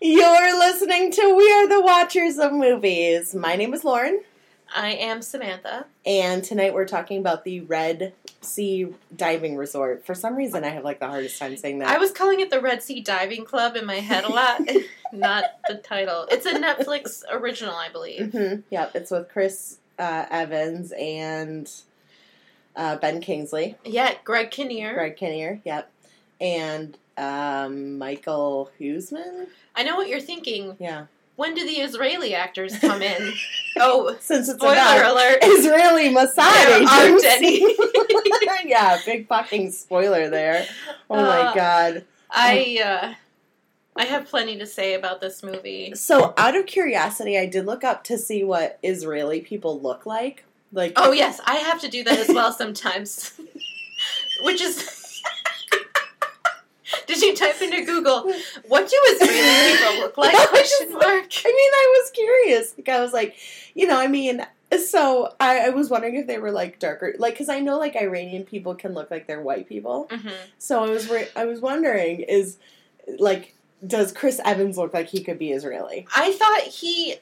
You're listening to We Are the Watchers of Movies. My name is Lauren, I am Samantha. and tonight we're talking about the Red Sea Diving Resort. For some reason, I have like the hardest time saying that. I was calling it the Red Sea Diving Club in my head a lot, not the title. It's a Netflix original, I believe. hmm Yep, it's with Chris uh, Evans and uh, Ben Kingsley, Yeah, Greg Kinnear. Greg Kinnear. Yep, and um, Michael Huisman. I know what you're thinking. Yeah, When do the Israeli actors come in? oh, since it's spoiler about alert. Israeli Mossad aren't any. yeah, big fucking spoiler there. Oh my Uh, god. I uh, I have plenty to say about this movie. So, out of curiosity, I did look up to see what Israeli people look like. Like, Oh yes, I have to do that as well sometimes. Which is Did you type into Google what do Israeli people look like? I Question mark. I mean, I was curious. Like, I was like, you know, I mean, so I, I was wondering if they were like darker, like, because I know like Iranian people can look like they're white people. Mhm. So I was, re- I was wondering, is like, does Chris Evans look like he could be Israeli? I thought he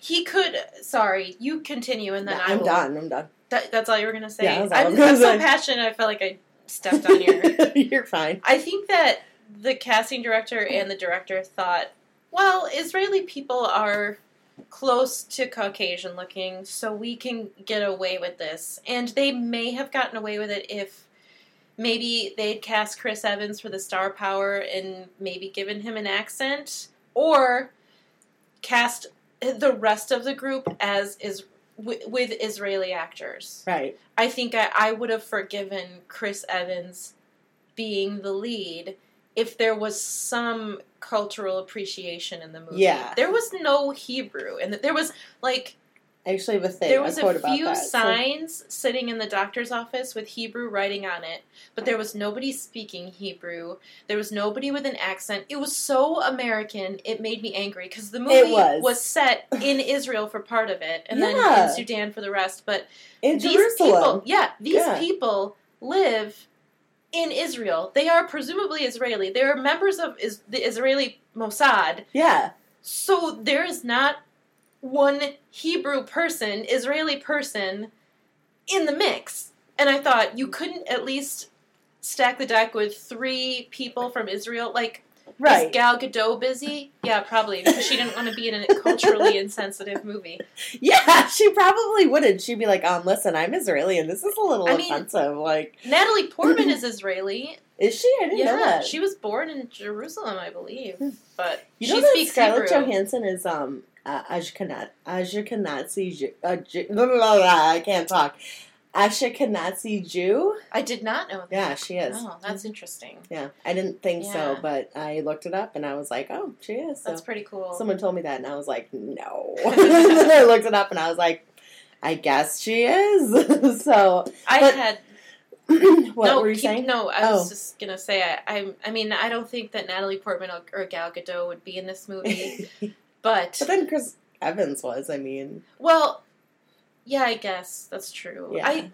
he could. Sorry, you continue and then I I'm will. done. I'm done. That, that's all you were gonna say. Yeah, I'm I'm so passionate. I felt like I stepped on your. You're fine. I think that the casting director and the director thought, well, Israeli people are close to Caucasian looking, so we can get away with this. And they may have gotten away with it if maybe they'd cast Chris Evans for the star power and maybe given him an accent, or cast the rest of the group as is with, with Israeli actors. Right. I think I, I would have forgiven Chris Evans being the lead if there was some cultural appreciation in the movie. Yeah. There was no Hebrew, and there was like I actually have a thing. there was a few that. So- signs sitting in the doctor's office with Hebrew writing on it, but there was nobody speaking Hebrew. There was nobody with an accent. It was so American, it made me angry because the movie was. set in Israel for part of it, and then in Sudan for the rest. But in these Jerusalem. people, yeah, these Yeah. people live in Israel. They are presumably Israeli. They are members of is, the Israeli Mossad. Yeah. So there is not one Hebrew person, Israeli person, in the mix. And I thought you couldn't at least stack the deck with three people from Israel. Like, Right. is Gal Gadot busy? Yeah, probably because she didn't want to be in a culturally insensitive movie. Yeah, she probably wouldn't. She'd be like, um, listen, I'm Israeli and this is a little I mean- offensive. Like, Natalie Portman is Israeli. is she? I didn't know that. she was born in Jerusalem, I believe. But you she know that speaks Scarlett Hebrew. Johansson is um uh, Ashkenaz Ashkenazi Jew. Uh, Jew blah, blah, blah, blah, I can't talk. Ashkenazi Jew. I did not know that. Yeah, she is. Oh, that's interesting. Yeah, I didn't think so, but I looked it up and I was like, oh, she is. So That's pretty cool. someone told me that and I was like, no. then I looked it up and I was like, I guess she is. so, I but- had what no, were you keep- saying? No, I was Oh. just gonna say I, I. I mean, I don't think that Natalie Portman or, or Gal Gadot would be in this movie, but But then Chris Evans was. I mean, well, yeah, I guess that's true. Yeah. I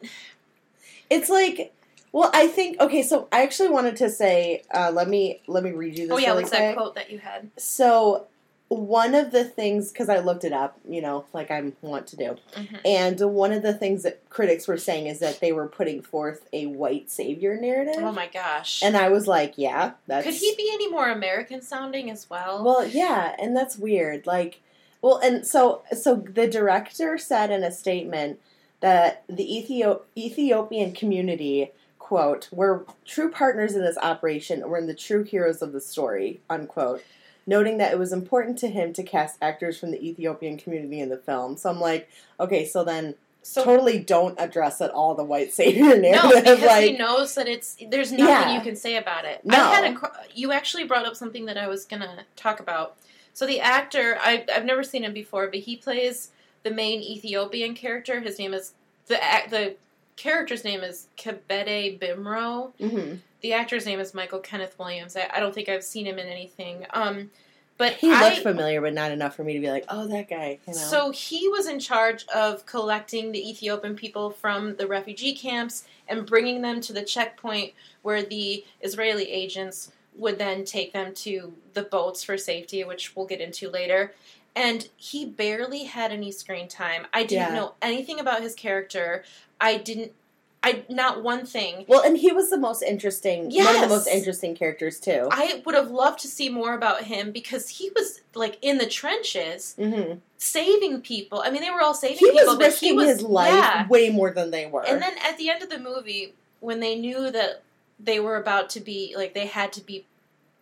it's like, well, I think okay. So I actually wanted to say, uh, let me let me read you this. oh yeah, really what's that quote that you had? So one of the things, because I looked it up, you know, like I want to do, Mhm. and one of the things that critics were saying is that they were putting forth a white savior narrative, Oh my gosh! and I was like, yeah, that's Could he be any more American sounding as well? Well, yeah, and that's weird. Like, well, and so so the director said in a statement that the Ethio- Ethiopian community quote we're true partners in this operation we're the true heroes of the story unquote noting that it was important to him to cast actors from the ethiopian community in the film so i'm like okay so then so totally don't address at all the white savior narrative. no, because like he knows that it's there's nothing Yeah. you can say about it. No. I had a you actually brought up something that I was gonna talk about. So the actor, I, I've never seen him before, but he plays the main Ethiopian character. His name is the the character's name is Kebede Bimro. mhm. The actor's name is Michael Kenneth Williams. I, I don't think I've seen him in anything. Um, but he I, looked familiar but not enough for me to be like oh that guy you know So he was in charge of collecting the Ethiopian people from the refugee camps and bringing them to the checkpoint where the Israeli agents would then take them to the boats for safety, which we'll get into later. And he barely had any screen time. I didn't Yeah. know anything about his character. I didn't. I not one thing. Well, and he was the most interesting, one of the most interesting characters too. I would have loved to see more about him because he was like in the trenches hmm saving people. I mean, they were all saving He people, was but risking he was, his life Yeah. way more than they were. And then at the end of the movie, when they knew that they were about to be like they had to be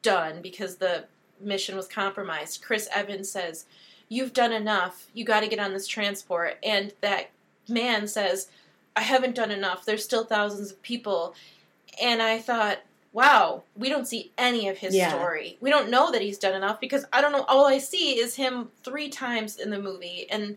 done because the mission was compromised, Chris Evans says, "You've done enough. You got to get on this transport." And that man says, "I haven't done enough. There's still thousands of people." And I thought, "Wow, we don't see any of his Yeah. story. We don't know that he's done enough because I don't know. All I see is him three times in the movie, and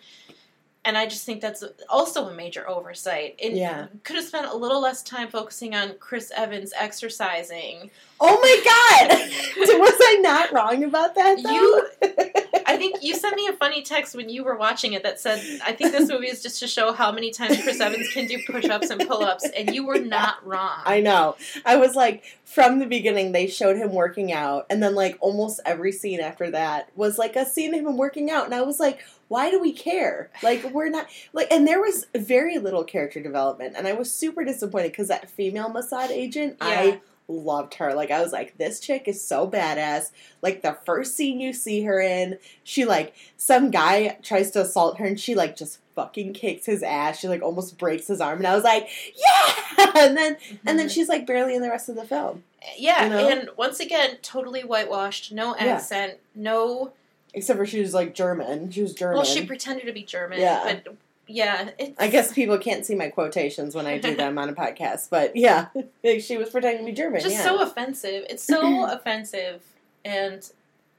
and I just think that's also a major oversight. It Yeah. could have spent a little less time focusing on Chris Evans exercising. oh my god, was I not wrong about that? Though? You- I think you sent me a funny text when you were watching it that said, "I think this movie is just to show how many times Chris Evans can do push-ups and pull-ups," and you were not wrong. I know. I was like, from the beginning, they showed him working out, and then like almost every scene after that was like a scene of him working out, and I was like, why do we care? Like we're not like, and there was very little character development, and I was super disappointed because that female Mossad agent, Yeah. I loved her. Like I was like, this chick is so badass. Like the first scene you see her in, she like some guy tries to assault her, and she like just fucking kicks his ass. She like almost breaks his arm, and I was like, yeah. And then and then mhm. she's like barely in the rest of the film, yeah, you know? and once again, totally whitewashed, no Yeah. accent, no. except for she was like German. She was German. Well, she pretended to be German, Yeah. but yeah, it's, I guess people can't see my quotations when I do them on a podcast, but yeah, she was pretending to be German. just yeah. so offensive. It's so offensive, and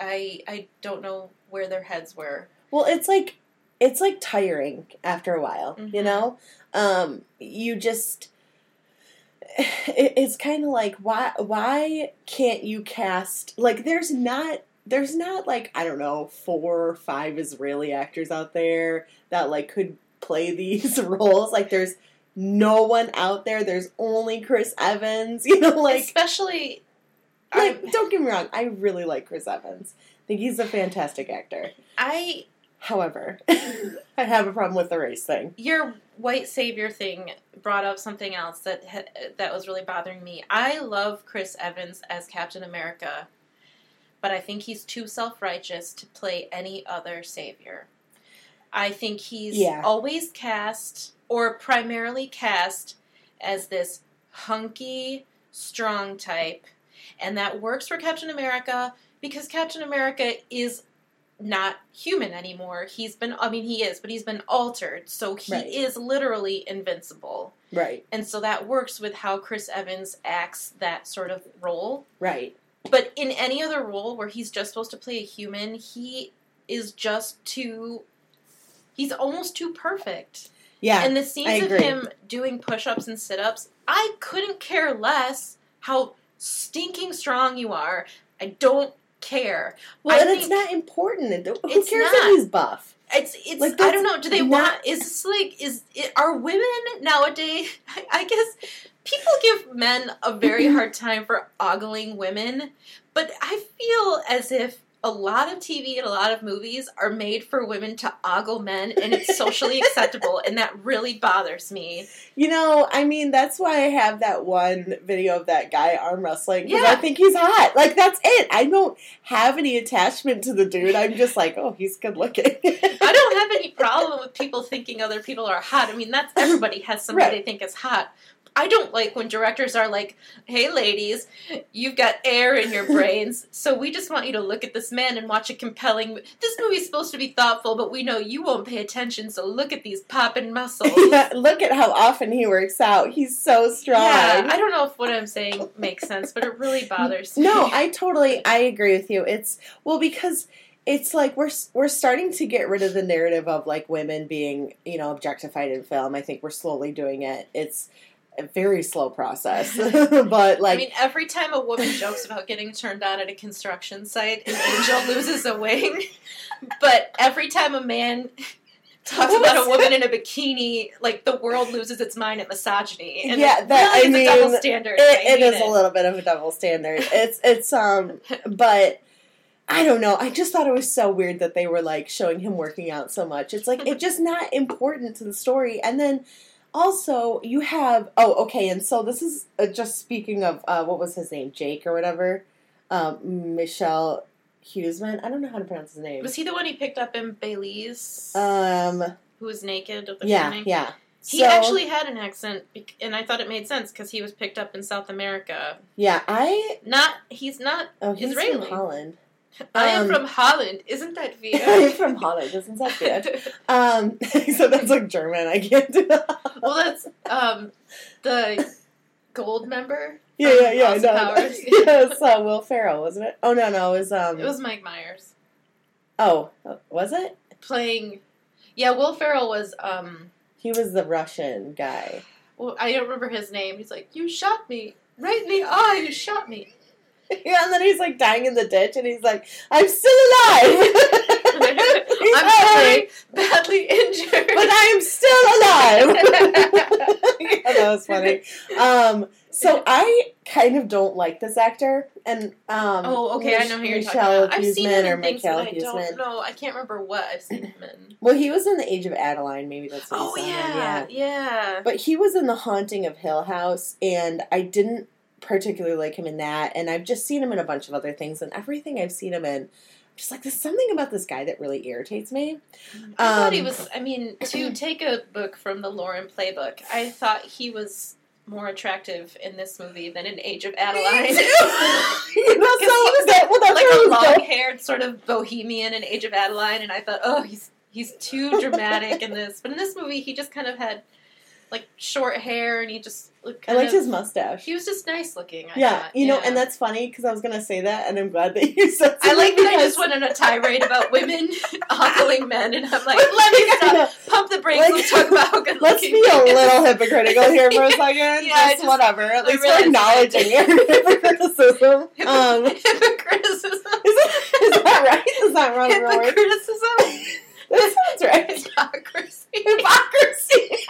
I I don't know where their heads were. Well, it's like it's like tiring after a while, you Mhm. know. Um, you just it, it's kind of like why why can't you cast like there's not there's not like I don't know four or five Israeli actors out there that like could play these roles. Like there's no one out there. There's only Chris Evans. You know, like Especially, like I, don't get me wrong. I really like Chris Evans. I think he's a fantastic actor. I However, I have a problem with the race thing. your white savior thing brought up something else that that was really bothering me. I love Chris Evans as Captain America, but I think he's too self-righteous to play any other savior. I think he's Yeah. always cast or primarily cast as this hunky, strong type, and that works for Captain America because Captain America is not human anymore. He's been, I mean, he is, but he's been altered. So he Right. is literally invincible. Right, And so that works with how Chris Evans acts that sort of role. right. But in any other role where he's just supposed to play a human, he is just too, he's almost too perfect. Yeah, and the scenes of him doing push ups and sit ups, I couldn't care less how stinking strong you are. I don't care. well, I and it's not important. Who It's cares not. if he's buff? It's it's Like, I don't know. Do they not- want? Is this like is it, are women nowadays? I, I guess people give men a very hard time for ogling women, but I feel as if a lot of TV and a lot of movies are made for women to ogle men, and it's socially acceptable, and that really bothers me. You know, I mean, that's why I have that one video of that guy arm wrestling because I think he's hot. Like that's it. I don't have any attachment to the dude. I'm just like, oh, he's good looking. I don't have any problem with people thinking other people are hot. I mean, that's everybody has somebody Right. they think is hot. I don't like when directors are like, "Hey, ladies, you've got air in your brains, so we just want you to look at this man and watch a compelling. This movie's supposed to be thoughtful, but we know you won't pay attention, so look at these popping muscles." Look at how often he works out. He's so strong. Yeah, I don't know if what I'm saying makes sense, but it really bothers me. No, I totally I agree with you. It's well because it's like we're we're starting to get rid of the narrative of like women being you know objectified in film. I think we're slowly doing it. It's a very slow process, but like I mean, every time a woman jokes about getting turned on at a construction site, an angel loses a wing. But every time a man talks about a woman in a bikini, like the world loses its mind at misogyny. And Yeah, it that- really I is a double mean, standard. It, it is a little bit of a double standard. It's it's um, but I don't know. I just thought it was so weird that they were like showing him working out so much. It's like it's just not important to the story. And then also you have oh okay, and so this is uh, just speaking of uh, what was his name, Jake or whatever, um, Michelle Huisman. I don't know how to pronounce his name. Was he the one he picked up in Belize, Um, who was naked at the yeah, filming? yeah. He So- actually had an accent, and I thought it made sense because he was picked up in South America. yeah. I Not, he's not. oh he's Israeli. from Holland. I am Um, from Holland. Isn't that weird? I'm from Holland. Isn't that weird? Um, so that's like German. I can't do that. well, that's um, the Goldmember. Yeah, yeah, yeah. Austin No, Powers. it's uh, Will Ferrell, wasn't it? Oh no, no, it was um. It was Mike Myers Oh, was it? playing. Yeah, Will Ferrell was. um He was the Russian guy. Well, I don't remember his name. He's like, "You shot me right in the eye. You shot me." Yeah, and then he's like dying in the ditch, and he's like, "I'm still alive." He's I'm sorry, badly injured. but I'm still alive. yeah, that was funny. Um, so I kind of don't like this actor, and um, Oh, okay. I know who you're Michelle talking about. I've seen him or in things I don't know. I can't remember what I've seen him in. Well, he was in the Age of Adaline. Maybe that's what Oh on, yeah, yeah. But he was in The Haunting of Hill House, and I didn't particularly like him in that. And I've just seen him in a bunch of other things, and everything I've seen him in, I'm just like, there's something about this guy that really irritates me. I thought he Um, was. I mean, to take a book from the Lauren playbook, I thought he was more attractive in this movie than in Age of Adaline. you know, so he was that, well, that's like a long-haired sort of bohemian in Age of Adaline, and I thought, oh, he's he's too dramatic in this. But in this movie, he just kind of had like short hair, and he just looked I liked of. his mustache. He was just nice looking. I Yeah, thought. you know, Yeah. and that's funny because I was gonna say that, and I'm glad that you said. I like that I just went on a tirade about women ogling men, and I'm like, let me stop. Pump the brakes. Like, let's talk about how good Let's be a little hypocritical here for a second. Yeah, just, just- whatever. At I least we're acknowledging your hypocriticism. Um, is, Hypocriticism. that right? Is that wrong? Hypocriticism. That sounds right. Hypocrisy. Hypocrisy.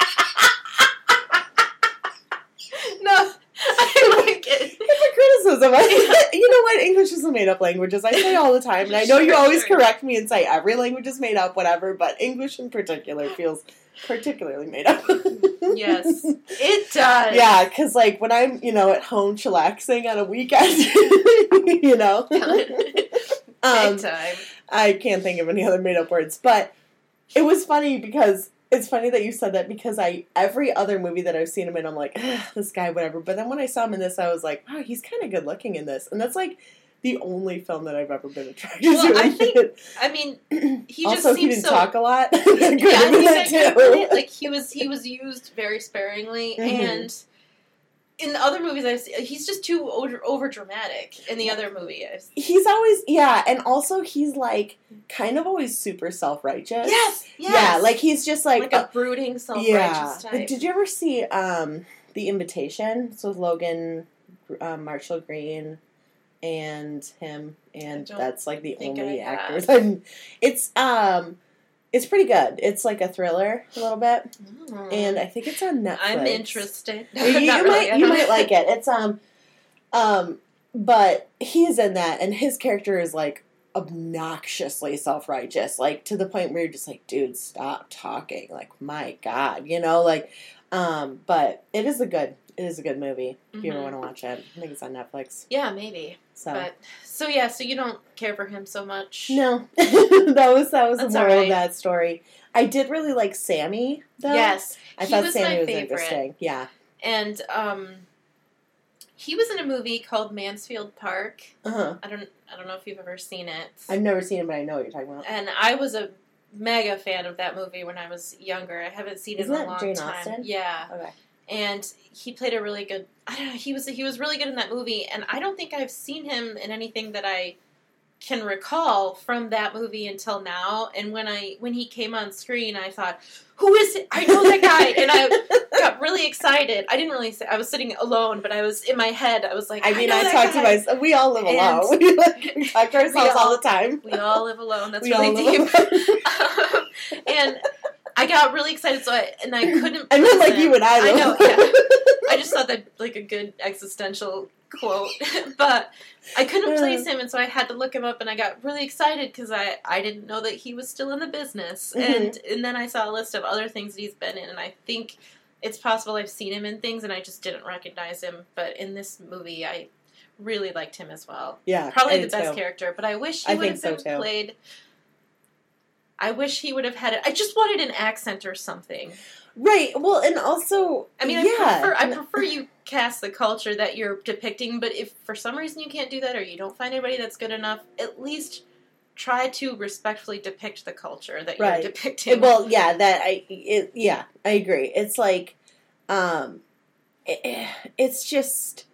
I like it. Hypocriticism. I, you know what? English is a made up language, as I say all the time. And I know you always correct me and say every language is made up, whatever, but English in particular feels particularly made up. Yes, it does. Yeah, because like when I'm, you know, at home chillaxing on a weekend, you know, um, time. I can't think of any other made up words. But it was funny because it's funny that you said that because I every other movie that I've seen him in, I'm like, this guy, whatever. But then when I saw him in this, I was like, wow, he's kind of good looking in this, and that's like the only film that I've ever been attracted Well, to. I think- I mean, he just also, he seems didn't so. talk a lot. Yeah, I think that that could have been it. too. Like he was, he was used very sparingly, Mhm. and in the other movies I've seen, he's just too over, over dramatic. In the other movie, I've seen. He's always yeah, and also he's like kind of always super self righteous. Yes, yes. Yeah, like he's just like, like, uh, a brooding, self-righteous yeah. type. Did you ever see um the Invitation? So with Logan, um, Marshall Green, and him, and that's like the only actors. And it's um, it's pretty good. It's like a thriller a little bit, Mm. and I think it's on Netflix. I'm interested. you, you really, might you might like it. It's um um but he's in that and his character is like obnoxiously self-righteous like to the point where you're just like dude stop talking like my god you know like um but it is a good it is a good movie if you ever Mhm. want to watch it i think it's on netflix Yeah, maybe. So But so yeah, so you don't care for him so much. no that was that was That's the moral alright. of that story i did really like sammy though Yes, i thought was sammy my was favorite. interesting yeah and um, he was in a movie called Mansfield Park. uh-huh I don't, I don't know if you've ever seen it. i've never seen it but i know what you're talking about and I was a mega fan of that movie when I was younger. I haven't seen it Isn't in a long Jane time. Austen? Yeah, okay and he played a really good. I don't know. He was he was really good in that movie, and I don't think I've seen him in anything that I can recall from that movie until now. And when I when he came on screen, I thought, "Who is it? I know that guy!" and I got really excited. I didn't really. Say, I was sitting alone, but I was in my head. I was like, I mean, know I, talk to guy." myself. We all live And- alone. We, like, we talk to ourselves all, all- the time. We all live alone. That's we really all deep. live um, and I got really excited, so I and I couldn't. I meant like you and I. I know. Yeah. I just thought that like a good existential quote, but I couldn't place him, and so I had to look him up, and I got really excited because I I didn't know that he was still in the business, Mhm. and and then I saw a list of other things that he's been in, and I think it's possible I've seen him in things, and I just didn't recognize him, but in this movie, I really liked him as well. yeah, Probably the best too. character, but I wish he I would have so, been too. I wish he would have had it. I just wanted an accent or something. Right. Well, and also, I mean, yeah, I prefer I prefer you cast the culture that you're depicting, but if for some reason you can't do that or you don't find anybody that's good enough, at least try to respectfully depict the culture that Right. you're depicting. well, yeah, that I, it, yeah, I agree. It's like, um, it, it's just,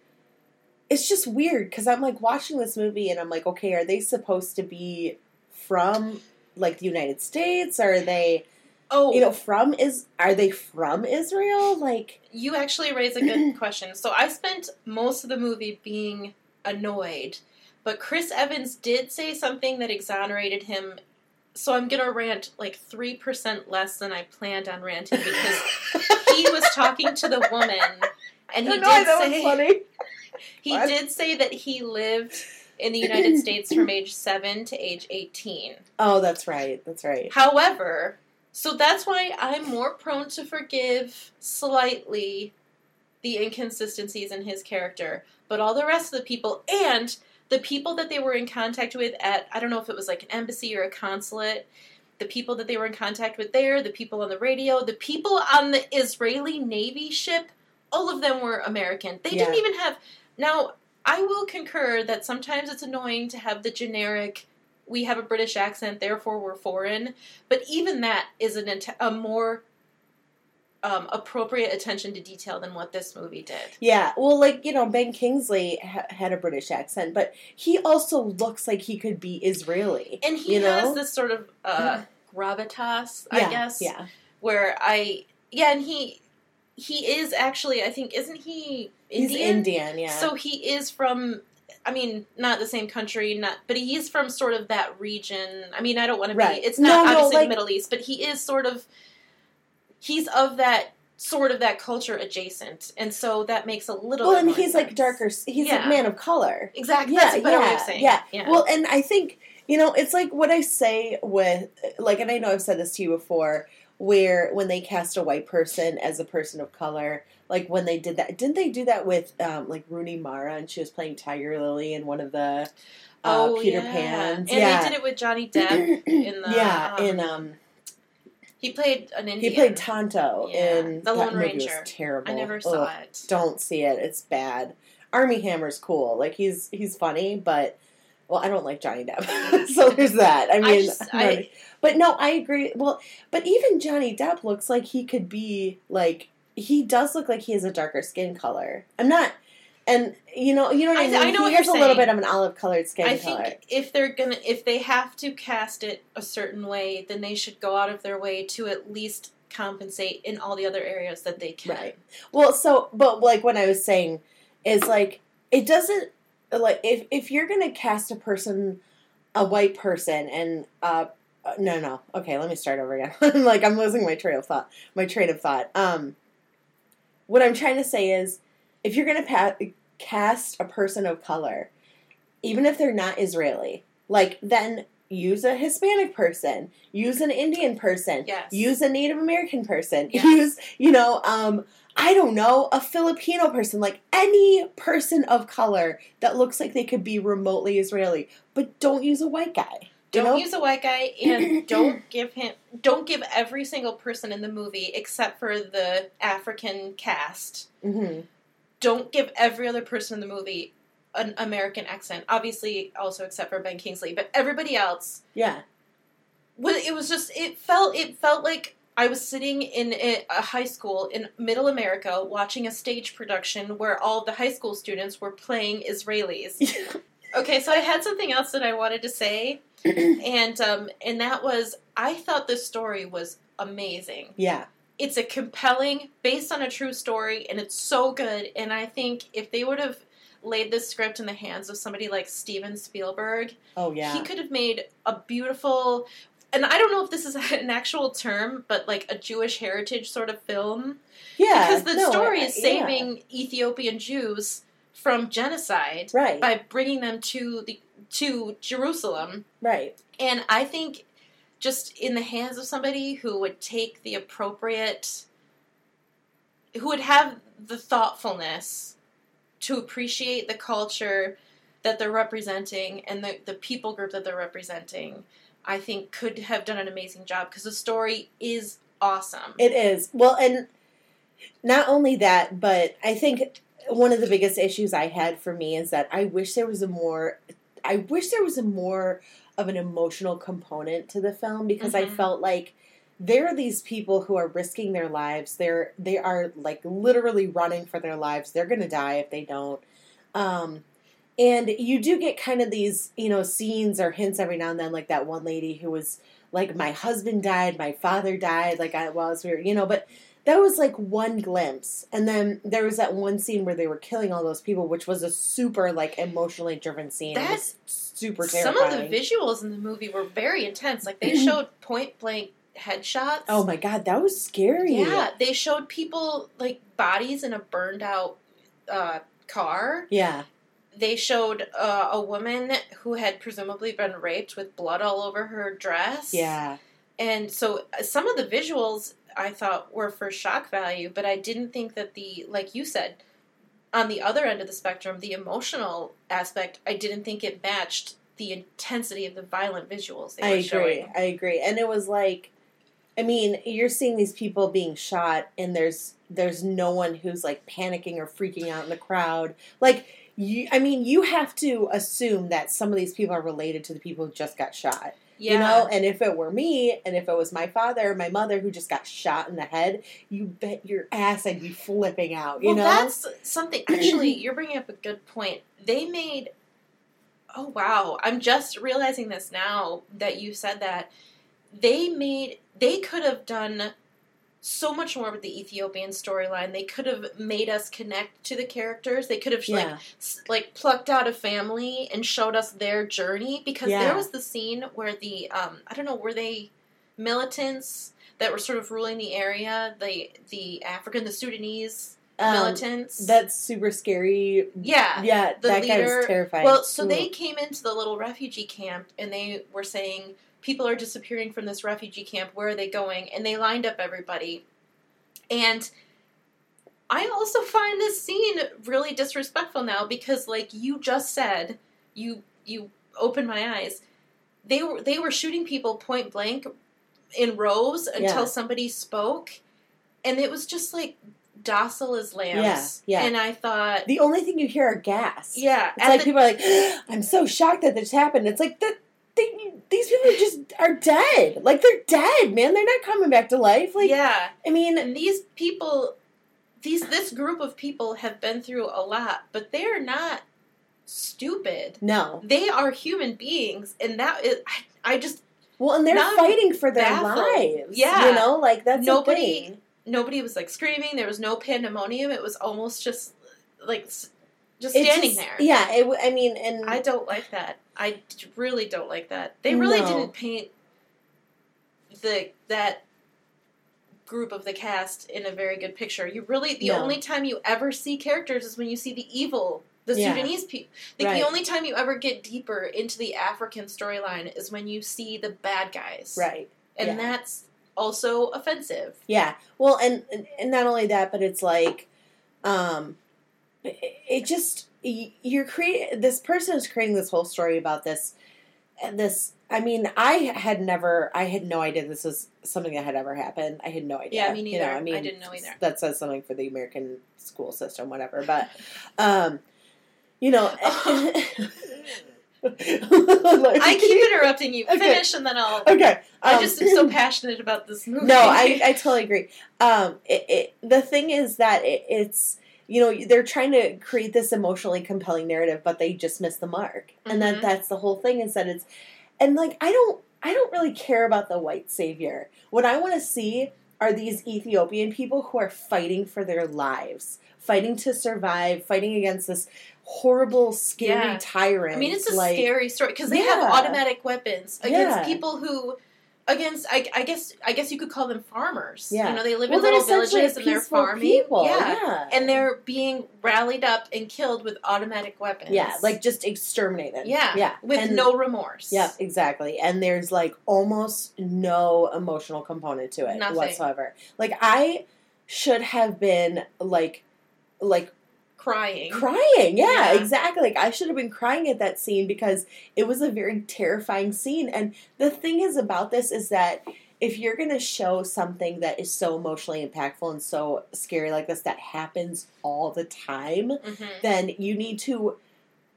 it's just weird because I'm like watching this movie and I'm like, okay, are they supposed to be from like the United States? Are they, oh, you know, from is? Are they from Israel? Like, You actually raise a good question. So I spent most of the movie being annoyed, but Chris Evans did say something that exonerated him. So I'm gonna rant like three percent less than I planned on ranting because he was talking to the woman, and he did know, say funny. he What? did say that he lived in the United States from age seven to age eighteen. Oh, that's right. That's right. However, so that's why I'm more prone to forgive slightly the inconsistencies in his character, but all the rest of the people and the people that they were in contact with at I don't know if it was like an embassy or a consulate, the people that they were in contact with there, the people on the radio, the people on the Israeli Navy ship, all of them were American. They didn't even have now I will concur that sometimes it's annoying to have the generic we have a British accent, therefore we're foreign. But even that is an a more um, appropriate attention to detail than what this movie did. Yeah, well, like you know, Ben Kingsley ha- had a British accent, but he also looks like he could be Israeli. And he You know? has this sort of uh, gravitas, I Yeah, guess, Yeah, where I yeah, and he he is actually I think isn't he he's Indian? Indian. Yeah, So he is from. I mean, not the same country, not, but he's from sort of that region. I mean, I don't want to be. It's not No, no, obviously like- the Middle East, but he is sort of. He's of that sort of that culture adjacent, and so that makes a little. well, and he's like darker. He's Yeah. a man of color. Exactly. Yeah, That's a better way of yeah, saying. yeah. it. Well, and I think you know, it's like what I say with like, and I know I've said this to you before, where when they cast a white person as a person of color, like when they did that, didn't they do that with um, like Rooney Mara and she was playing Tiger Lily in one of the uh, oh, Peter yeah. Pan's? and yeah. they did it with Johnny Depp in the. yeah, um, in um, he played an Indian. he played Tonto Yeah, in The Lone Ranger. Terrible. I never saw Ugh, it. Don't see it. It's bad. Armie Hammer's cool. Like he's he's funny, but well, I don't like Johnny Depp. so there's that. I mean, I'm not- I- but no, I agree. Well, but even Johnny Depp looks like he could be like he does look like he has a darker skin color. I'm not, and you know, you know what I, I- mean. I know he what has a little bit of an olive colored skin I color. think if they're gonna, if they have to cast it a certain way, then they should go out of their way to at least compensate in all the other areas that they can. Right. Well, so but like what I was saying is like it doesn't like if if you're gonna cast a person, a white person, and uh uh, no no okay let me start over again. I'm like I'm losing my train of thought. My train of thought. Um, what I'm trying to say is if you're gonna pa- cast a person of color, even if they're not Israeli, like then use a Hispanic person, use an Indian person, Yes. use a Native American person, Yes. use you know um I don't know, a Filipino person, like any person of color that looks like they could be remotely Israeli, but don't use a white guy. Don't know? use a white guy, and don't give him. Don't give every single person in the movie, except for the African cast. hmm Don't give every other person in the movie an American accent. Obviously, also except for Ben Kingsley, but everybody else. Yeah. Well, it was just it felt it felt like I was sitting in a high school in Middle America watching a stage production where all the high school students were playing Israelis. Okay, so I had something else that I wanted to say, and um, and that was I thought this story was amazing. yeah. It's a compelling, based on a true story, and it's so good. And I think if they would have laid this script in the hands of somebody like Steven Spielberg, Oh yeah. he could have made a beautiful and I don't know if this is an actual term, but like a Jewish heritage sort of film. Yeah, because the no, story I- is yeah. saving Ethiopian Jews from genocide right, by bringing them to the to Jerusalem. right, And I think just in the hands of somebody who would take the appropriate, who would have the thoughtfulness to appreciate the culture that they're representing and the, the people group that they're representing, I think could have done an amazing job because the story is awesome. It is. Well, and not only that, but I think one of the biggest issues I had for me is that I wish there was a more I wish there was a more of an emotional component to the film because I Mhm. felt like there are these people who are risking their lives. They're they are like literally running for their lives. They're going to die if they don't. Um and you do get kind of these, you know, scenes or hints every now and then like that one lady who was like my husband died, my father died, like I was we were, you know, but that was like one glimpse. And then there was that one scene where they were killing all those people, which was a super like emotionally driven scene. Was super Some of the visuals in the movie were very intense. Like they showed point blank headshots. Oh my god, that was scary. Yeah, they showed people like bodies in a burned out uh, car. Yeah. They showed uh, a woman who had presumably been raped with blood all over her dress. Yeah. And so uh, some of the visuals I thought were for shock value, but I didn't think that the, like you said, on the other end of the spectrum, the emotional aspect, I didn't think it matched the intensity of the violent visuals they I agree. showing. I agree. And it was like I mean, you're seeing these people being shot and there's there's no one who's like panicking or freaking out in the crowd. Like you I mean, you have to assume that some of these people are related to the people who just got shot. Yeah. You know, and if it were me and if it was my father or my mother who just got shot in the head, you bet your ass I'd be flipping out, you well, know? that's something. Actually, you're bringing up a good point. They made. Oh wow! I'm just realizing this now that you said that. They made. They could have done so much more with the Ethiopian storyline. They could have made us connect to the characters. They could have like yeah. s- like plucked out a family and showed us their journey because Yeah. there was the scene where the um I don't know were they militants that were sort of ruling the area the the African the Sudanese Um, militants that's super scary. yeah Yeah, the that guy leader- was terrifying. well so Ooh. they came into the little refugee camp and they were saying people are disappearing from this refugee camp where are they going and they lined up everybody and I also find this scene really disrespectful now because like you just said you you opened my eyes they were they were shooting people point blank in rows until Yeah. somebody spoke and it was just like docile as lambs Yeah, yeah. and I thought the only thing you hear are gasps. yeah It's like the- people are like, I'm so shocked that this happened. It's like that they, these people just are dead. Like they're dead, man. They're not coming back to life. Like yeah I mean, and these people these this group of people have been through a lot but they're not stupid no. they are human beings and that is I, I just Well, and they're fighting for their baffled. lives. Yeah. you know, like that's Nobody- nobody was like screaming there was no pandemonium it was almost just like just standing just- there Yeah, it, I mean, and i don't like that I really don't like that they really No. didn't paint the that group of the cast in a very good picture you really the No. only time you ever see characters is when you see the evil the Yeah. sudanese people like Right. the only time you ever get deeper into the african storyline is when you see the bad guys right. and yeah. that's also offensive Yeah. Well, and and- and not only that, but it's like, um, it, just you're creating this person is creating this whole story about this, and this. I mean, I had never, I had no idea this was something that had ever happened. I had no idea. Yeah, me You know, neither. I mean, I didn't know either. That says something for the American school system, whatever. But, um, you know. I keep interrupting you. Okay. Finish and then I'll. Okay. I um, just am so passionate about this movie. no, I, I totally agree. Um, it, it, the thing is that it, it's you know they're trying to create this emotionally compelling narrative, but they just miss the mark, and that Mhm. that's the whole thing. Is that it's and like I don't I don't really care about the white savior. What I want to see are these Ethiopian people who are fighting for their lives, fighting to survive, fighting against this horrible, scary Yeah. tyrant. I mean, it's a like, scary story because they have automatic weapons against Yeah. people who, against I, I guess I guess you could call them farmers. Yeah. You know, they live well, in little villages and they're farming. people. Yeah. yeah. And they're being rallied up and killed with automatic weapons. yeah, like just exterminated. Yeah. yeah, with And- no remorse. Yeah, exactly. And there's like almost no emotional component to it Nothing. whatsoever. Like I should have been like like Crying. crying. Yeah, Yeah. exactly. Like I should have been crying at that scene because it was a very terrifying scene. And the thing is about this is that if you're going to show something that is so emotionally impactful and so scary like this that happens all the time, Mhm. then you need to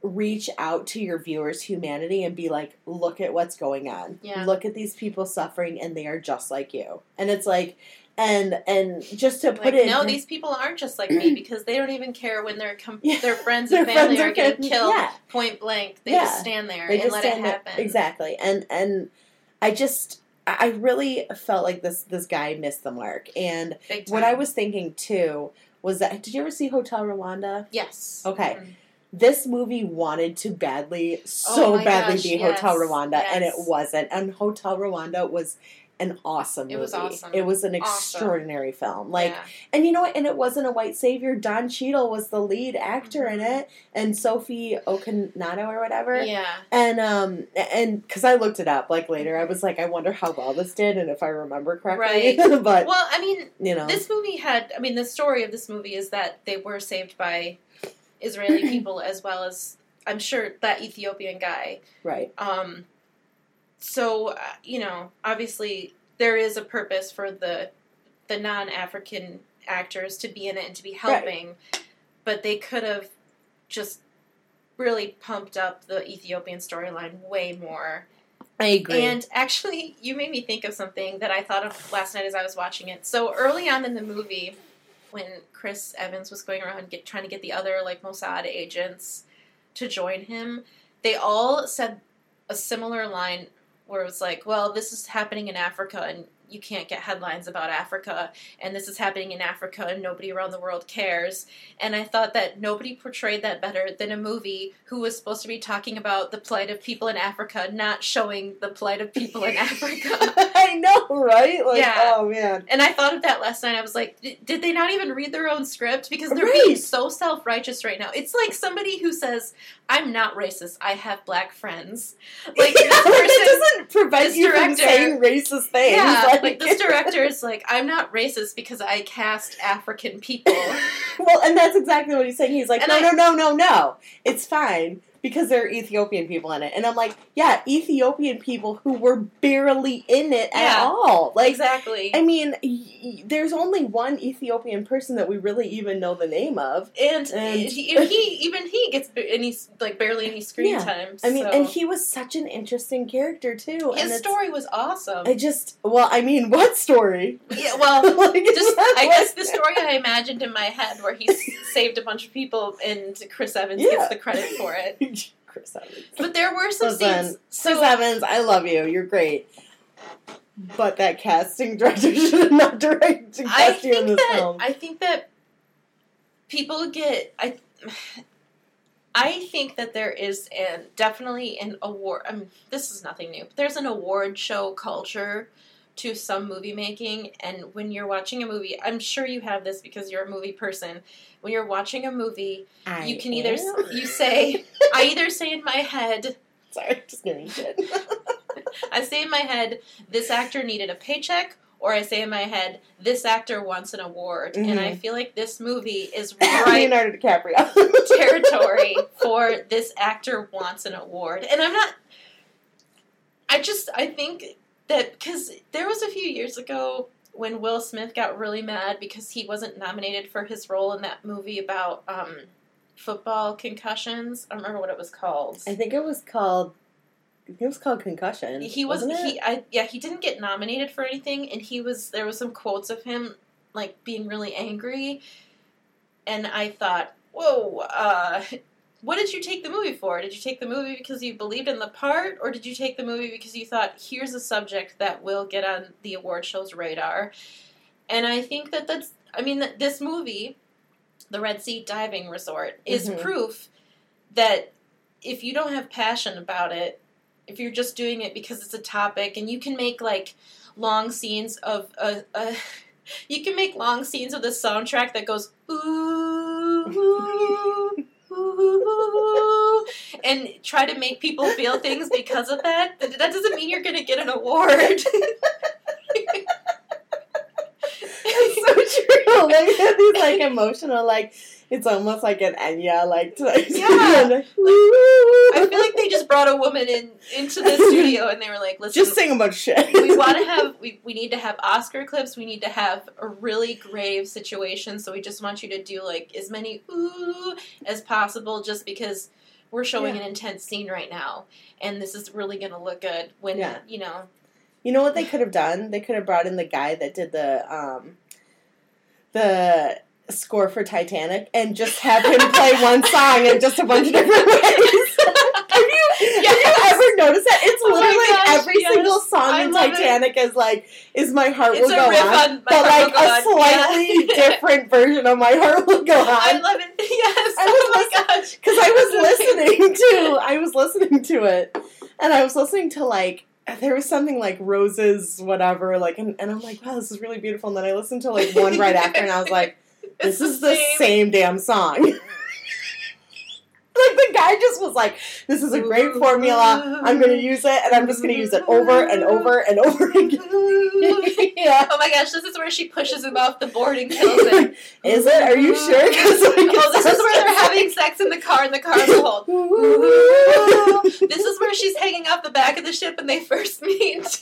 reach out to your viewers humanity and be like look at what's going on Yeah. look at these people suffering and they are just like you and it's like and and just to put Like, it no, these people aren't just like me because they don't even care when their com- Yeah. their friends their and family friends are getting getting- killed yeah point blank. They Yeah. just stand there they and let it there- happen. exactly and and i just i really felt like this this guy missed the mark and what i was thinking too was that did you ever see hotel rwanda yes. Okay. Mhm. this movie wanted to badly, Oh so my badly gosh, be yes, Hotel Rwanda, and it wasn't. And Hotel Rwanda was an awesome movie. It was awesome. It was an Awesome. extraordinary film. Like, Yeah. and you know what? And it wasn't a white savior. Don Cheadle was the lead actor in Mhm. it, and Sophie Okonedo or whatever. yeah. And um and because I looked it up like later, I was like, I wonder how well this did, and if I remember correctly. Right. but Well, I mean, you know, this movie had. I mean, the story of this movie is that they were saved by Israeli people as well as I'm sure that Ethiopian guy. right? Um, so uh, you know, obviously there is a purpose for the the non-African actors to be in it and to be helping, but they could have just really pumped up the Ethiopian storyline way more. I agree. And actually, you made me think of something that I thought of last night as I was watching it. So early on in the movie, when Chris Evans was going around get, trying to get the other like Mossad agents to join him, they all said a similar line where it was like, "Well, this is happening in Africa, and you can't get headlines about Africa, and this is happening in Africa, and nobody around the world cares." And I thought that nobody portrayed that better than a movie who was supposed to be talking about the plight of people in Africa, not showing the plight of people in Africa. I know, right? Like, Yeah. oh man. And I thought of that last night. I was like, "Did- they not even read their own script? Because they're Right. being so self righteous right now. It's like somebody who says, "I'm not racist. I have black friends." Like this Yeah, person, it doesn't prevent this you from saying racist things. yeah, like, like this director is like, "I'm not racist because I cast African people." well, and that's exactly what he's saying. He's like, And no, I- no, no, no, no. It's fine because there are Ethiopian people in it, and I'm like, yeah, Ethiopian people who were barely in it at all. Like, exactly. I mean, y- there's only one Ethiopian person that we really even know the name of. and, and- he, he even he gets any like barely any screen Yeah. time. I mean, and he was such an interesting character too. and his story was awesome. I just, well, I mean, what story? yeah, well, Like, just what- I guess the story I imagined in my head where he saved a bunch of people and Chris Evans Yeah. gets the credit for it. Chris Evans. But there were some Listen, scenes. Chris Evans, I love you. You're great. But that casting director should have not directed I cast you in think this that film. I think that people get I. I think that there is an definitely an award. I mean, this is nothing new. But there's an award show culture to some movie making, and when you're watching a movie, I'm sure you have this because you're a movie person. When you're watching a movie, I you can either you say I either say in my head Sorry, just kidding. Shit. I say in my head this actor needed a paycheck or I say in my head this actor wants an award and I Mhm. feel like this movie is right Leonardo DiCaprio. territory for this actor wants an award and I'm not I just I think that cuz there was a few years ago when Will Smith got really mad because he wasn't nominated for his role in that movie about um football concussions. I don't remember what it was called. I think it was called. I think it was called Concussion. he was wasn't it? he I yeah he didn't get nominated for anything and he was there was some quotes of him like being really angry and I thought whoa uh what did you take the movie for? Did you take the movie because you believed in the part or did you take the movie because you thought here's a subject that will get on the award show's radar. And I think that that's I mean that this movie the Red Sea Diving Resort is Mhm. proof that if you don't have passion about it if you're just doing it because it's a topic, and you can make like long scenes of a, a you can make long scenes of the soundtrack that goes ooh, ooh, and try to make people feel things because of that. That that doesn't mean you're going to get an award. It's so true. Like these like emotional, like it's almost like an Enya, like Yeah. like, I feel like they just brought a woman in into the studio and they were like, "Listen, just sing a bunch of shit. we want to have we, we need to have Oscar clips. We need to have a really grave situation. So we just want you to do like as many ooh as possible, just because we're showing Yeah. an intense scene right now, and this is really going to look good when Yeah. you know. You know what they could have done? They could have brought in the guy that did the um the score for Titanic and just have him play one song in just a bunch of different ways. have you have you ever noticed that? It's Oh literally like gosh, every yes. single song I in. Titanic is like is my heart It's will go on. on but like a slightly yeah. different version of my heart will go On." I love it. Yes. I oh was my gosh. Because I was listening to, I was listening to it, and I was listening to like there was something like roses, whatever, like, and, and I'm like, wow, this is really beautiful. And then I listened to like one right after, and I was like, this is the same damn song. Like the guy just was like, "This is a great formula. I'm going to use it, and I'm just going to use it over and over and over again." yeah, Oh my gosh, this is where she pushes him off the board and kills him. is it? Are you sure? like, oh, this is where they're having sex in the car and the car's a hold. This is where she's hanging off the back of the ship and they first meet.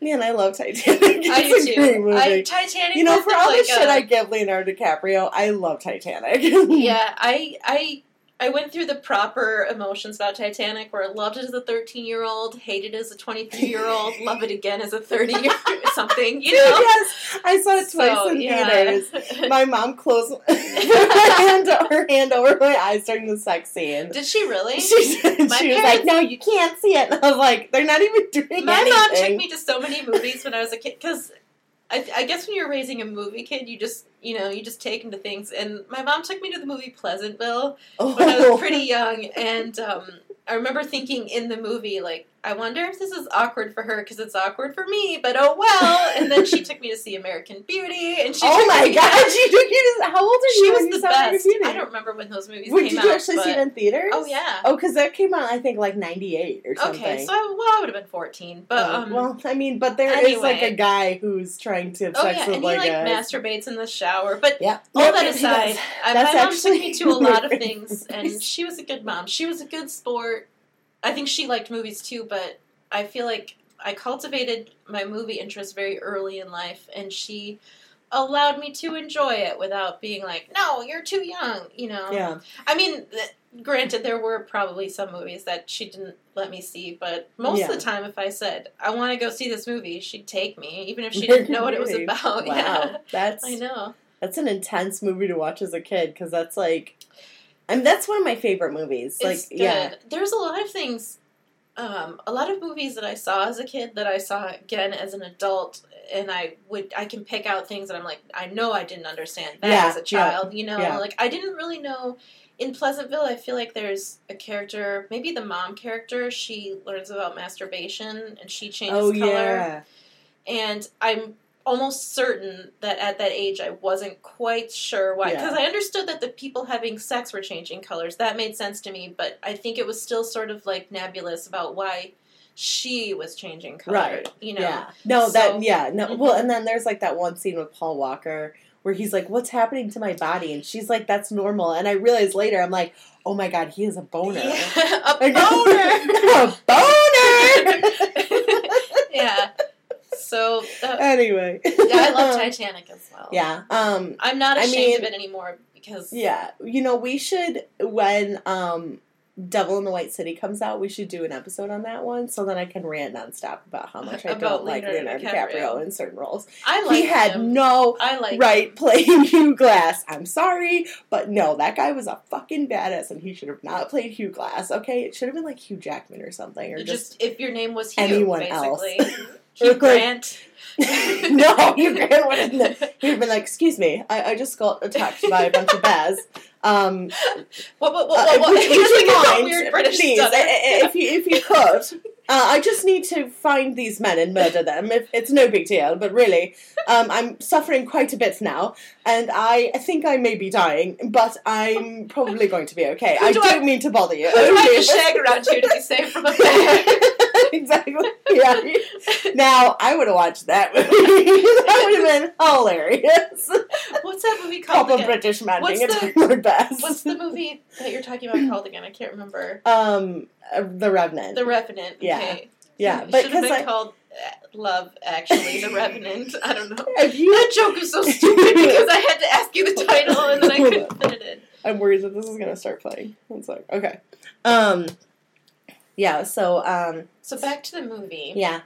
Man, I love Titanic. I a do too. I, Titanic. you know, for all like the shit a- I give Leonardo DiCaprio, I love Titanic. yeah, I I I went through the proper emotions about Titanic, where I loved it as a 13 year old, hated it as a 23 year old, love it again as a 30 year something. You know. yes, I saw it twice So, in yeah. theaters. My mom closed her hand, her hand over my eyes during the sex scene. Did she really? She she was parents- like, "No, you can't see it." And I was like, "They're not even doing My anything." mom took me to so many movies when I was a kid because I, I guess when you're raising a movie kid, you just you know you just take into things. And my mom took me to the movie Pleasantville oh. when I was pretty young, and um, I remember thinking in the movie like, I wonder if this is awkward for her because it's awkward for me, but oh well. And then she took me to see American Beauty, and she Oh my god, she took you to. How old are you? She was the best. I don't remember when those movies Wait, came did out. you actually but- see it in theaters? Oh yeah. Oh, because that came out, I think, like '98 or something. Okay, so I, well, I would have been fourteen, but Oh, um, well, I mean, but there is like a guy who's trying to have oh sex yeah, with and he like, like a masturbates in the shower. But yeah. all Yep, that aside. I, my mom took actually me to a lot of things, and she was a good mom. She was a good sport. I think she liked movies too, but I feel like I cultivated my movie interest very early in life, and she allowed me to enjoy it without being like, "No, you're too young." You know. Yeah, I mean, th- granted, there were probably some movies that she didn't let me see, but most Yeah. of the time, if I said I want to go see this movie, she'd take me, even if she didn't know what it was about. wow, Yeah, that's I know. that's an intense movie to watch as a kid because that's like, Mean, that's one of my favorite movies. It's like, good. yeah, There's a lot of things, um, a lot of movies that I saw as a kid that I saw again as an adult, and I would I can pick out things that I'm like I know I didn't understand that Yeah, as a yeah, child. You know, yeah. like I didn't really know. In Pleasantville, I feel like there's a character, maybe the mom character. She learns about masturbation and she changes oh color. yeah, And I'm almost certain that at that age I wasn't quite sure why. Yeah. Because I understood that the people having sex were changing colors. That made sense to me. But I think it was still sort of like nebulous about why she was changing color. Right. You know? yeah. No, So- that yeah, no. Mhm. Well, and then there's like that one scene with Paul Walker where he's like, "What's happening to my body?" and she's like, "That's normal." And I realized later, I'm like, "Oh my god, he is a boner." Yeah, a boner! a boner. yeah. So, uh, anyway, yeah, I love Titanic as well. Yeah. Um. I'm not I ashamed mean- of it anymore because Yeah. You know, we should when um Devil in the White City comes out, we should do an episode on that one, so then I can rant nonstop about how much I don't like Leonardo DiCaprio. DiCaprio. in certain roles. I like he had him. no I like right him. playing Hugh Glass. I'm sorry, but no, that guy was a fucking badass, and he should have not played Hugh Glass. Okay, it should have been like Hugh Jackman or something, or just, just, if your name was Hugh, anyone else. basically. Or Hugh Grant. no, Hugh Grant would have. He'd been like, "Excuse me, I, I just got attacked by a bunch of bears. Um, What? What? What? uh, What? what? would He you mind, weird British please, stutter. if you if you could, uh, I just need to find these men and murder them. If it's no big deal, but really, um, I'm suffering quite a bit now, and I, I think I may be dying, but I'm probably going to be okay. Who I do don't I- mean to bother you. Who do I have if to it's- shag around you to be safe from a bear? exactly. Yeah. Now I would have watched that movie. that would have been hilarious. What's that movie called again? British man What's being the- attacked best. What's the movie that you're talking about called again? I can't remember. um uh, the Revenant? The Revenant. Yeah. Okay. yeah, It but should have been I called uh, Love. Actually, The Revenant. I don't know. you, That joke is so stupid because I had to ask you the title and then I couldn't fit it in. I'm worried that this is gonna start playing. It's like okay, um, yeah. So um, So back to the movie. yeah,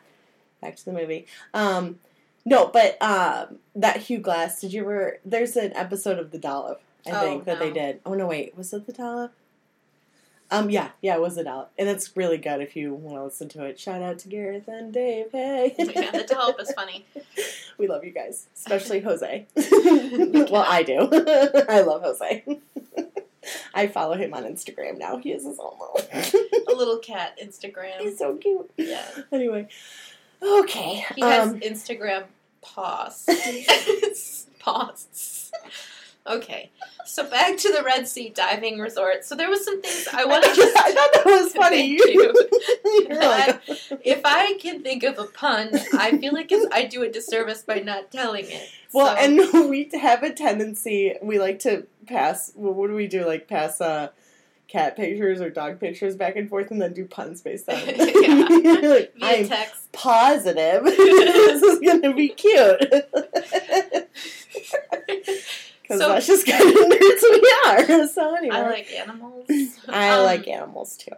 back to the movie. Um, no, but um, that Hugh Glass. Did you ever? There's an episode of The Dollop. I Oh, think that they did. Oh no, wait, was it The Dollop? Um, yeah, yeah, it was The Dollop, and it's really good if you want to listen to it. Shout out to Gareth and Dave. Hey, Yeah, the dollop is funny. we love you guys, especially Jose. well, I do. I love Jose. I follow him on Instagram now. He is his own little. A little cat Instagram. He's so cute. Yeah. Anyway, okay. He has um, Instagram posts. posts. Okay. So back to the Red Sea diving resort. So there was some things I wanted I to thought that was funny. You. If I can think of a pun, I feel like it's, I do a disservice by not telling it. well, So- and we have a tendency. We like to pass. Well, what do we do? Like pass uh, cat pictures or dog pictures back and forth, and then do puns based on it. Yeah. Like, I'm text. positive this is gonna be cute. Because So- that's just kind of nerds we are. So anyway, I like animals. I Um, like animals too.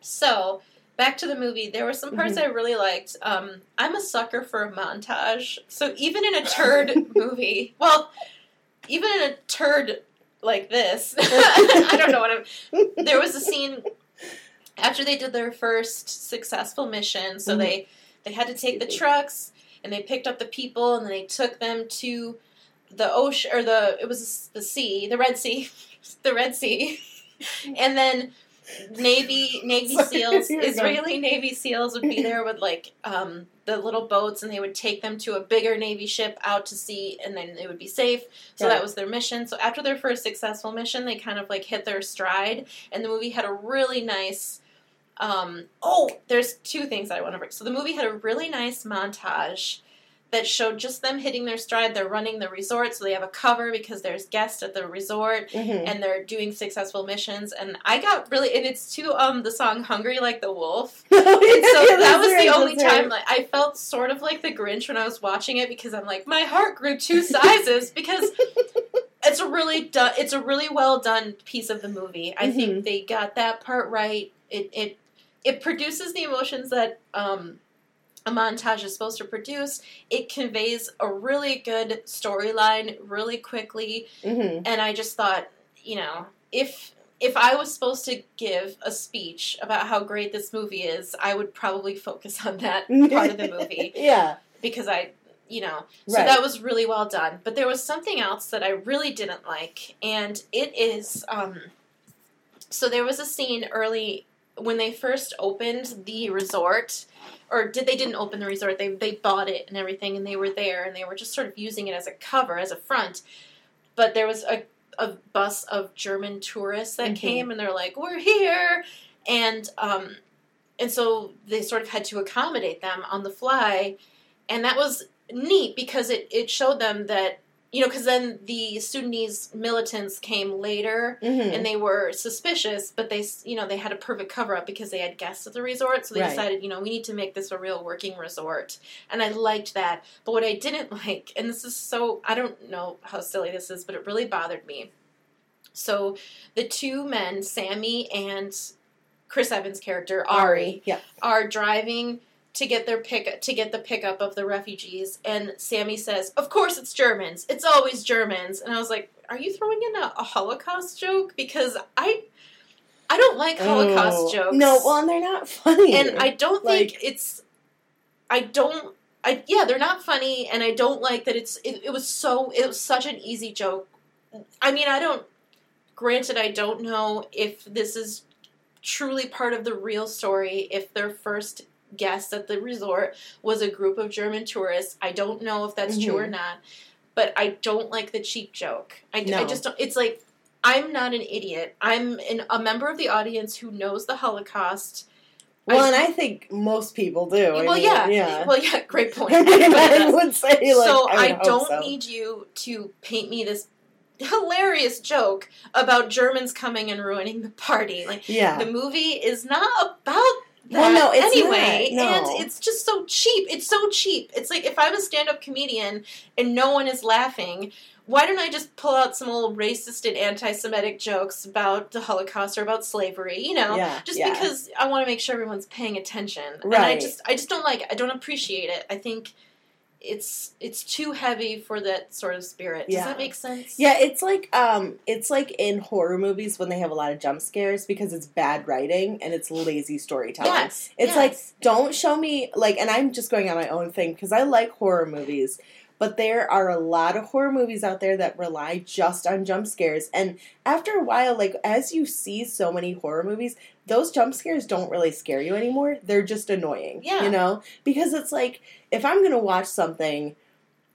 So, back to the movie. There were some parts Mm-hmm. I really liked. Um, I'm a sucker for a montage. So, even in a turd movie, well, even in a turd like this, I don't know what I'm. There was a scene after they did their first successful mission. So Mhm. they they had to take the trucks and they picked up the people and then they took them to the ocean or the it was the sea, the Red Sea, the Red Sea, and then Navy Navy Sorry, SEALs. Israeli Navy SEAls would be there with like um, the little boats, and they would take them to a bigger Navy ship out to sea, and then they would be safe. So Right. that was their mission. So after their first successful mission, they kind of like hit their stride, and the movie had a really nice. Um, oh, there's two things that I want to bring. So the movie had a really nice montage that showed just them hitting their stride. They're running the resort, so they have a cover because there's guests at the resort Mhm. and they're doing successful missions. And I got really, and it's to um the song "Hungry Like the Wolf." And so yeah, that was that's the only right. time like I felt sort of like the Grinch when I was watching it because I'm like my heart grew two sizes because it's a really done it's a really well done piece of the movie. I Mhm. think they got that part right. It it it produces the emotions that um a montage is supposed to produce. It conveys a really good storyline really quickly Mhm. and I just thought, you know, if if I was supposed to give a speech about how great this movie is, I would probably focus on that part of the movie yeah. because I, you know, so Right. that was really well done. But there was something else that I really didn't like, and it is, um, so there was a scene early when they first opened the resort. Or did they didn't open the resort? They they bought it and everything, and they were there, and they were just sort of using it as a cover, as a front. But there was a a bus of German tourists that Mhm. came, and they're like, "We're here," and um, and so they sort of had to accommodate them on the fly, and that was neat because it it showed them that you know because then the Sudanese militants came later Mhm. and they were suspicious, but they you know they had a perfect cover up because they had guests at the resort, so they Right. decided you know we need to make this a real working resort, and I liked that. But what I didn't like, and this is so I don't know how silly this is, but it really bothered me. So the two men, Sammy and Chris Evans' character Ari, Yeah. are driving to get their pick to get the pickup of the refugees and Sammy says, "Of course it's Germans. It's always Germans." And I was like, "Are you throwing in a, a Holocaust joke because I I don't like Holocaust Oh. jokes." No, well, and they're not funny. and I don't think Like- it's I don't I yeah, they're not funny and I don't like that it's it, it was so it was such an easy joke. I mean, I don't granted, I don't know if this is truly part of the real story. If their first guest at the resort was a group of German tourists, I don't know if that's true or Mhm. not. But I don't like the cheap joke. I, I just don't. It's like I'm not an idiot. I'm an, a member of the audience who knows the Holocaust. Well, I- and I think most people do. I well, mean, yeah, yeah. Well, yeah. Great point. I mean, I would say like so I, I, don't so. need you to paint me this hilarious joke about Germans coming and ruining the party. Like Yeah. the movie is not about Well, no, it's anyway, not, no. and it's just so cheap. It's so cheap. It's like if I'm a stand-up comedian and no one is laughing. Why don't I just pull out some old racist and anti-Semitic jokes about the Holocaust or about slavery? You know, Yeah, just yeah. because I want to make sure everyone's paying attention. And I just, I just don't like. it. I don't appreciate it. I think it's it's too heavy for that sort of spirit. Does Yeah. that make sense? Yeah, it's like um it's like in horror movies when they have a lot of jump scares because it's bad writing and it's lazy storytelling. Yes. It's yes. like don't show me like and I'm just going on my own thing because I like horror movies, but there are a lot of horror movies out there that rely just on jump scares and after a while like as you see so many horror movies, those jump scares don't really scare you anymore. They're just annoying. Yeah. You know? Because it's like if I'm going to watch something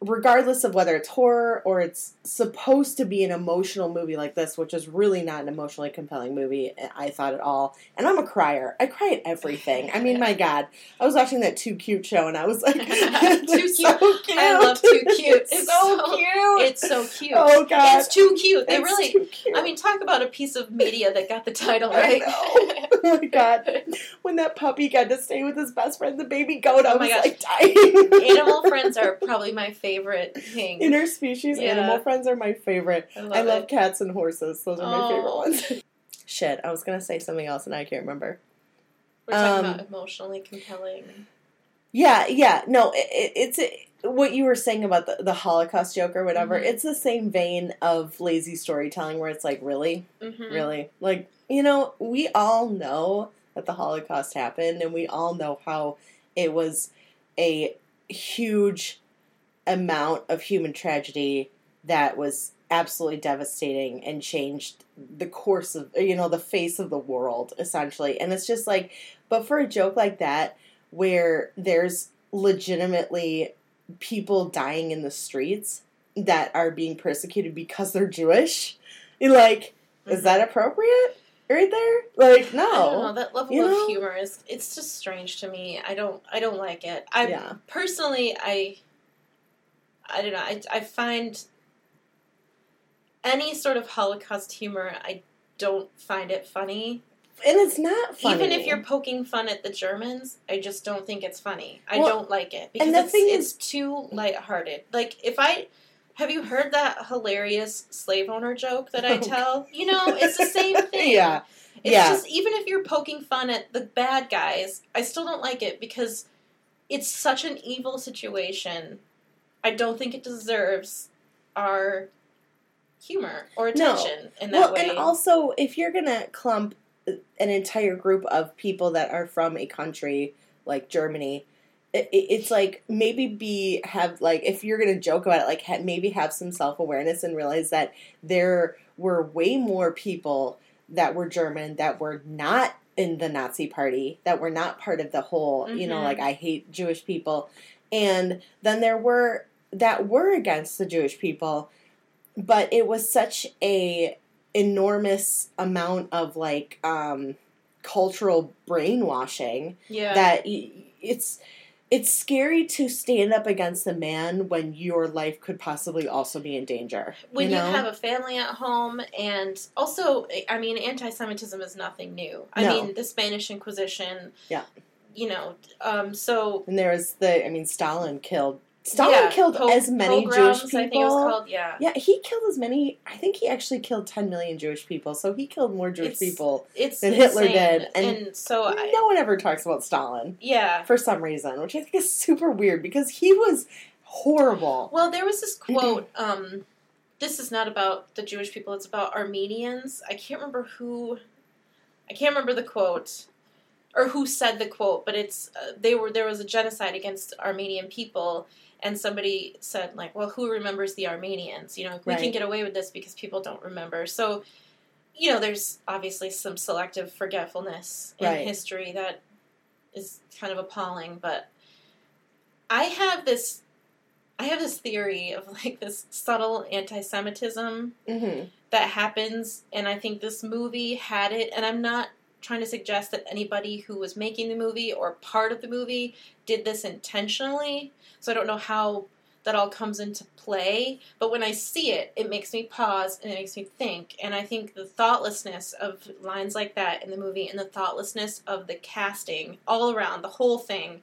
regardless of whether it's horror or it's supposed to be an emotional movie like this, which is really not an emotionally compelling movie, I thought at all. And I'm a crier. I cry at everything. I mean, my God, I was watching that Too Cute show, and I was like, Too "It's Cute. so cute. I love Too Cute. It's, It's so, so- cute. it's so cute. oh God, It's too cute. They It's really. cute. I mean, talk about a piece of media that got the title I right. oh my God, when that puppy got to stay with his best friend, the baby goat, I Oh was my gosh. like dying. Animal friends are probably my favorite thing. Interspecies Yeah. animal friends are my favorite. I love, I love cats and horses. Those are my favorite Oh. ones. Shit, I was gonna say something else and I can't remember. We're talking um, about emotionally compelling. Yeah, yeah. No, it, it, it's what you were saying about the, the Holocaust joke or whatever. Mhm. It's the same vein of lazy storytelling where it's like, really, hmm really, like you know, we all know that the Holocaust happened, and we all know how it was a huge amount of human tragedy that was absolutely devastating and changed the course of you know the face of the world essentially. And it's just like but for a joke like that where there's legitimately people dying in the streets that are being persecuted because they're jewish like is mm-hmm. that appropriate right there like. I don't know. no That level You of know? humor is it's just strange to me. I don't I don't like it. I yeah personally I I don't know. I I find any sort of Holocaust humor I don't find it funny. and it's not funny Even if you're poking fun at the Germans, I just don't think it's funny. I Well, don't like it because and the it's, thing it's too lighthearted. Like if I have you heard that hilarious slave owner joke that I Oh, tell? You know, it's the same thing. yeah It's Yeah. just even if you're poking fun at the bad guys, I still don't like it because it's such an evil situation. I don't think it deserves our humor or No. attention in that well way. and also if you're gonna clump uh, an entire group of people that are from a country like germany it, it- it's like maybe be have like if you're gonna joke about it like ha- maybe have some self-awareness and realize that there were way more people that were german that were not in the nazi party that were not part of the whole you know Mhm. like i hate jewish people and then there were that were against the jewish people but it was such a enormous amount of like um cultural brainwashing yeah. that it's it's scary to stand up against a man when your life could possibly also be in danger. when you you, have a family at home and also i mean anti-semitism is nothing new i No. mean the spanish inquisition Yeah. you know um so and there was the I mean Stalin killed Stalin yeah, killed po- as many Jewish people. i think it was called yeah yeah, he killed as many. I think he actually killed 10 million Jewish people. So he killed more Jewish It's- people. it's than Hitler did, and so I, no one ever talks about Stalin yeah for some reason, which I think is super weird because he was horrible. Well, there was this quote. Um, this is not about the Jewish people. It's about Armenians. I can't remember who. I can't remember the quote, or who said the quote. But it's uh, they were there was a genocide against Armenian people, and somebody said like, "Well, who remembers the Armenians? You know, we can get away with this because people don't remember." So. you know, there's obviously some selective forgetfulness in Right. history that is kind of appalling, but I have this I have this theory of like this subtle anti-Semitism Mm-hmm. that happens, and I think this movie had it. And I'm not trying to suggest that anybody who was making the movie or part of the movie did this intentionally. So I don't know how that all comes into play. But when I see it, it makes me pause and it makes me think. And I think the thoughtlessness of lines like that in the movie and the thoughtlessness of the casting all around, the whole thing,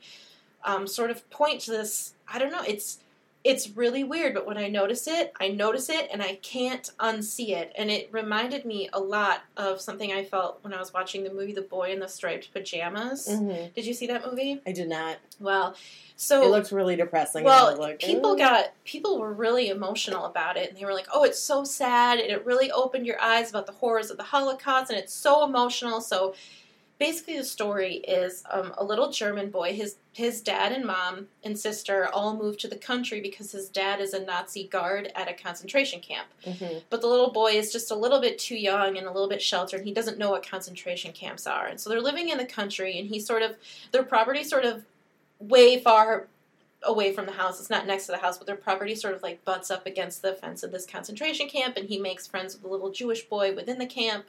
um, sort of point to this. I don't know. It's it's really weird, but when I notice it, I notice it and I can't unsee it. And it reminded me a lot of something I felt when I was watching the movie The Boy in the Striped Pajamas. Mm-hmm. Did you see that movie? I did not. Well, so it looked really depressing. well, like, people got people were really emotional about it, and they were like, "Oh, it's so sad, and it really opened your eyes about the horrors of the Holocaust, and it's so emotional." So, basically, the story is um, a little German boy. His his dad and mom and sister all moved to the country because his dad is a Nazi guard at a concentration camp. Mhm. But the little boy is just a little bit too young and a little bit sheltered. He doesn't know what concentration camps are, and so they're living in the country, and he's sort of their property sort of way far away from the house. It's not next to the house, but their property sort of like butts up against the fence of this concentration camp, and he makes friends with a little Jewish boy within the camp.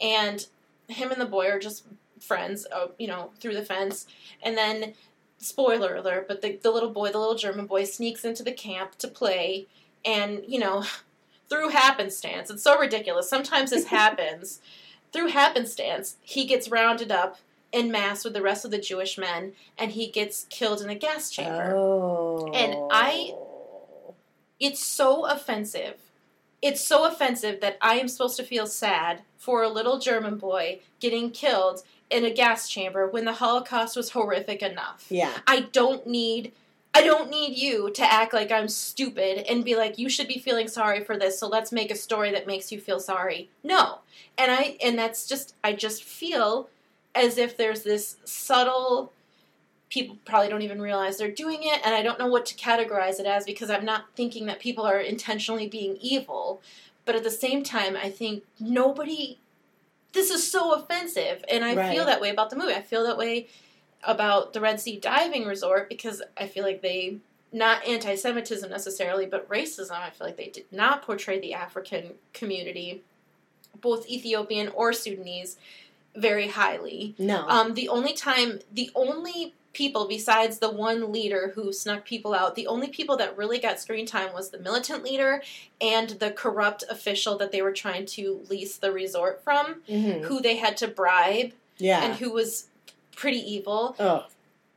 And him and the boy are just friends, uh, you know, through the fence. And then, spoiler alert, but the, the little boy, the little German boy, sneaks into the camp to play, and, you know, through happenstance, it's so ridiculous. Sometimes this happens. Through happenstance, he gets rounded up in mass with the rest of the Jewish men, and he gets killed in a gas chamber. Oh. And I- It's so offensive. It's so offensive that I am supposed to feel sad for a little German boy getting killed in a gas chamber when the Holocaust was horrific enough. Yeah. I don't need I don't need you to act like I'm stupid and be like you should be feeling sorry for this so let's make a story that makes you feel sorry. No. And I and that's just I just feel as if there's this subtle people probably don't even realize they're doing it and I don't know what to categorize it as because I'm not thinking that people are intentionally being evil, but at the same time I think nobody this is so offensive and I Right. feel that way about the movie. I feel that way about the Red Sea diving resort because I feel like they not anti-Semitism necessarily, but racism. I feel like they did not portray the African community, both Ethiopian or Sudanese, very highly. No. Um, the only time, the only people besides the one leader who snuck people out, the only people that really got screen time was the militant leader and the corrupt official that they were trying to lease the resort from, Mhm. who they had to bribe Yeah. and who was pretty evil. oh.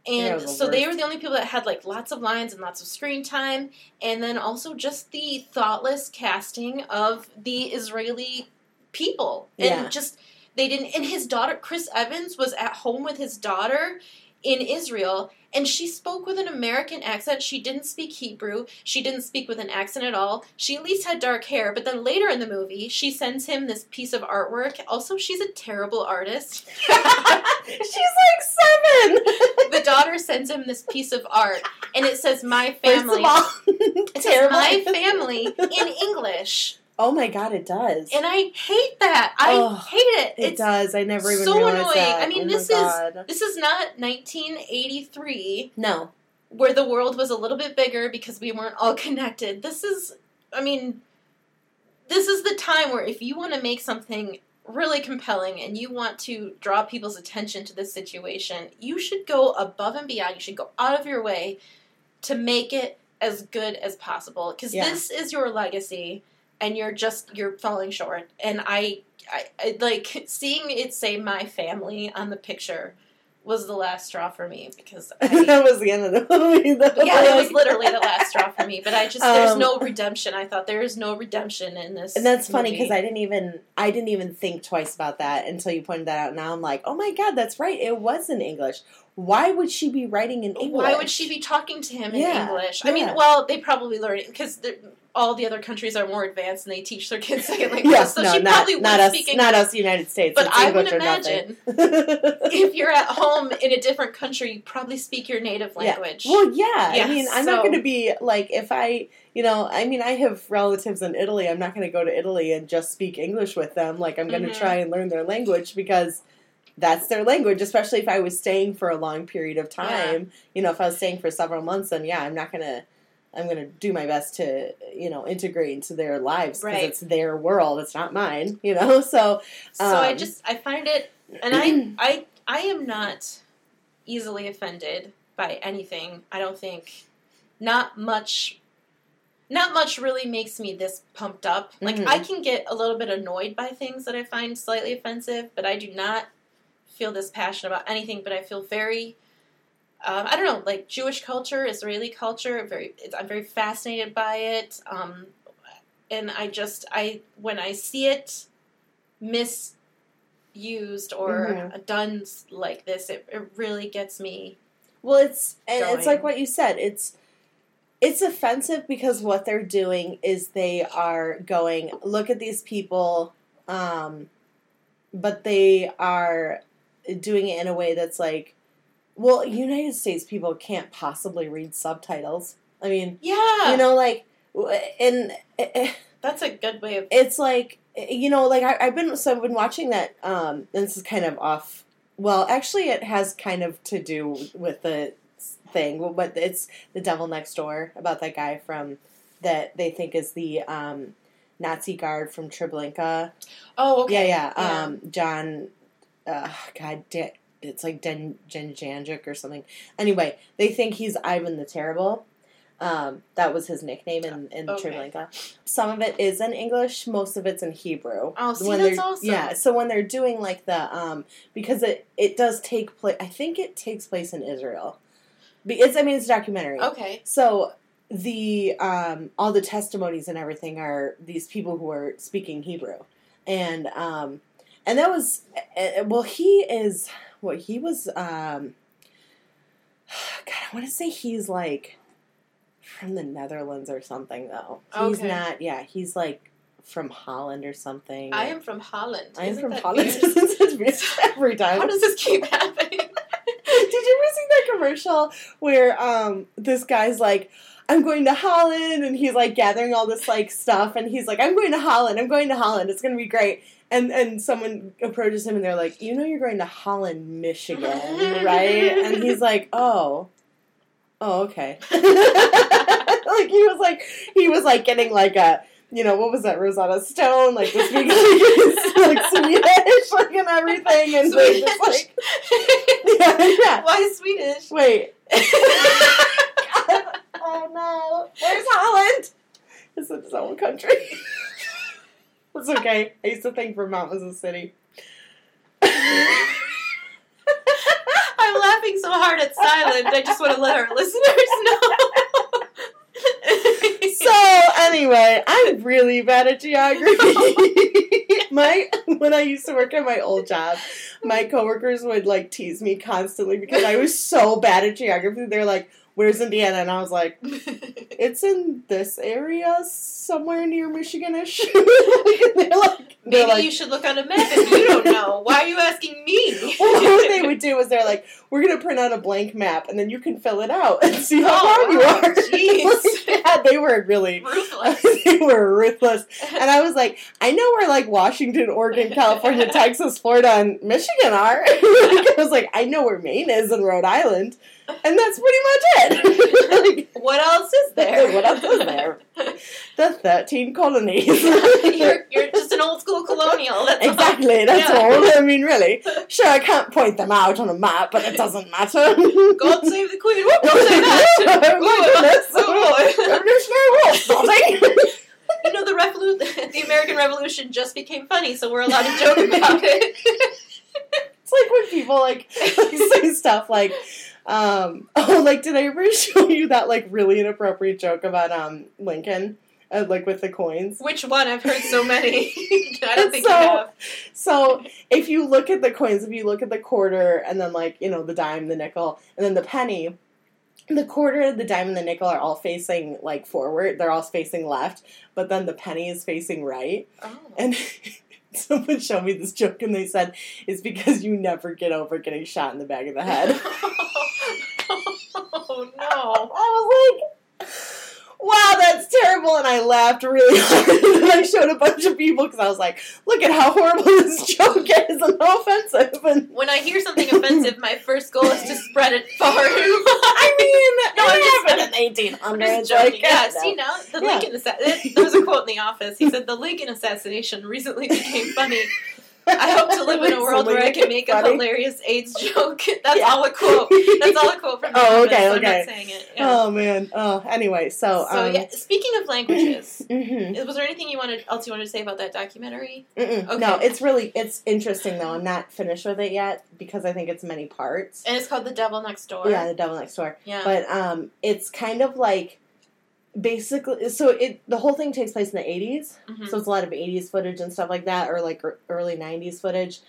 And the so they were the only people that had like lots of lines and lots of screen time, and then also just the thoughtless casting of the Israeli people, and Yeah. just they didn't. And his daughter, Chris Evans, was at home with his daughter in Israel, and she spoke with an American accent. She didn't speak Hebrew. She didn't speak with an accent at all. She at least had dark hair. But then later in the movie, she sends him this piece of artwork. Also, she's a terrible artist. She's like seven. the daughter sends him this piece of art, and it says "My First family." of all, it says "My family" in English, Oh my god, it does. and I hate that. I Oh, hate it. it does. I never even so annoying. that. I mean, Oh this is- this is not 1983, no. where the world was a little bit bigger because we weren't all connected. This is, I mean, this is the time where if you want to make something really compelling and you want to draw people's attention to this situation, you should go above and beyond. You should go out of your way to make it as good as possible because Yeah. this is your legacy and you're just you're falling short and I, I I like seeing it say my family on the picture was the last straw for me because I, that was the end of the movie. though. yeah, it was literally the last straw for me. But I just there's Um, no redemption. I thought there is no redemption in this. And that's funny because I didn't even I didn't even think twice about that until you pointed that out. Now I'm like, oh my god, that's right. It was in English. Why would she be writing in English? Why would she be talking to him in Yeah, English? I mean, well, they probably learned it because all the other countries are more advanced and they teach their kids second language. Yes, so no, she not, probably not us, speak English. not us, United States. But I would English or nothing. imagine if you're at home in a different country, you probably speak your native Yeah. language. Well, yeah. Yeah, I mean, I'm not going to be like if I, you know, I mean, I have relatives in Italy. I'm not going to go to Italy and just speak English with them. Like, I'm going to Mhm. try and learn their language because that's their language. Especially if I was staying for a long period of time. You know, if I was staying for several months, then yeah, I'm not going to. I'm going to do my best to, you know, integrate into their lives because Right. it's their world. It's not mine, you know. So, so I um, just I find it, and I I I am not easily offended by anything. I don't think not much. Not much really makes me this pumped up. Like Mhm. I can get a little bit annoyed by things that I find slightly offensive, but I do not feel this passionate about anything. But I feel very, um, I don't know, like Jewish culture, Israeli culture. Very, it's, I'm very fascinated by it. Um, and I just I when I see it misused or Mhm. done like this, it, it really gets me. Well, it's and it's like what you said. It's it's offensive because what they're doing is they are going look at these people, um, but they are doing it in a way that's like, well, United States people can't possibly read subtitles. I mean, Yeah, you know, like, and eh, that's a good way of. it's like you know like I, i've been so i've been watching that um and this is kind of off well actually it has kind of to do with the thing but it's the devil next door about that guy from that they think is the um nazi guard from treblinka Oh, okay. yeah yeah Yeah. um john uh god da- it's like Den or something. Anyway, they think he's Ivan the Terrible. Um, that was his nickname in, in Okay. Treblinka. Some of it is in English, most of it's in Hebrew. Oh, see, When that's awesome. Yeah, so when they're doing like the um because it it does take place I think it takes place in Israel. It's I mean it's a documentary. Okay. So the um, all the testimonies and everything are these people who are speaking Hebrew, and um, and that was uh, well he is what he was. Um, God, I want to say he's like from the Netherlands or something though. He's Okay. not. Yeah, he's like from Holland or something. I am from Holland. I am Isn't from Holland. weird? This is weird every time. How does this keep happening? Did you ever see that commercial where um this guy's like, I'm going to Holland and he's like gathering all this like stuff and he's like, I'm going to Holland, I'm going to Holland, it's gonna be great. And and someone approaches him and they're like, You know you're going to Holland, Michigan, right? And he's like, Oh. Oh, okay. like he was like he was like getting like a you know, what was that, Rosetta Stone? Like this week like Swedish, like and everything and like, just, like yeah, yeah. Why Swedish? Wait. oh no. Where's Holland? It's its own country. It's okay. I used to think Vermont was a city. I'm laughing so hard at silent. I just want to let our listeners know. so anyway, I'm really bad at geography. my when I used to work at my old job, my coworkers would like tease me constantly because I was so bad at geography. They're like, "Where's Indiana?" And I was like, "It's in this area, somewhere near Michiganish." they're like, they're Maybe like, you should look on a map if you don't know. Why are you asking me? well, what they would do is they're like, "We're gonna print out a blank map, and then you can fill it out and see how Oh, wrong you are." jeez. Like, yeah, they were really Ruthless. they were ruthless. And I was like, I know where like Washington, Oregon, California, Texas, Florida, and Michigan are. I was like, I know where Maine is and Rhode Island. And that's pretty much it. what else is there? What else is there? the 13 colonies. you're, you're just an old school colonial. That's all. exactly, that's Yeah. all. I mean, really. Sure, I can't point them out on a map, but it doesn't matter. God save the queen. What? don't say that. Oh. Oh, Revolutionary War starting. you know the revolu- the American Revolution just became funny, so we're allowed to joke about it. It's like when people like say stuff like, um, oh, like did I ever show you that like really inappropriate joke about um Lincoln, uh, like with the coins? Which one? I've heard so many. I don't think So- you have. So if you look at the coins, if you look at the quarter and then like you know the dime, the nickel, and then the penny, the quarter, the dime, and the nickel are all facing like forward. They're all facing left, but then the penny is facing right. Oh. And someone showed me this joke, and they said it's because you never get over getting shot in the back of the head. oh no. I was like, wow, that's terrible. And I laughed really hard. and I showed a bunch of people because I was like, look at how horrible this joke is and how offensive. And When I hear something offensive, my first goal is to spread it far. I mean, No, I'm it just- happened in the 1800s. I'm just joking. like, yeah, no. see now the Yeah. Lincoln assassination. There was a quote in The Office. He said the Lincoln assassination recently became funny. I hope to live in a world where I can make a hilarious AIDS joke. That's Yeah. all a quote. That's all a quote from Oh, Office. okay, I'm okay. not saying it. Yeah. Oh man. Oh, anyway, so so um, yeah, speaking of languages, mhm. was there anything you wanted else you wanted to say about that documentary? Mm-mm. Okay. No, it's really it's interesting though. I'm not finished with it yet because I think it's many parts. And it's called The Devil Next Door. Yeah, the devil next door. Yeah. But um, it's kind of like basically so it the whole thing takes place in the 80s. Mhm. So it's a lot of 80s footage and stuff like that, or like early 90s footage.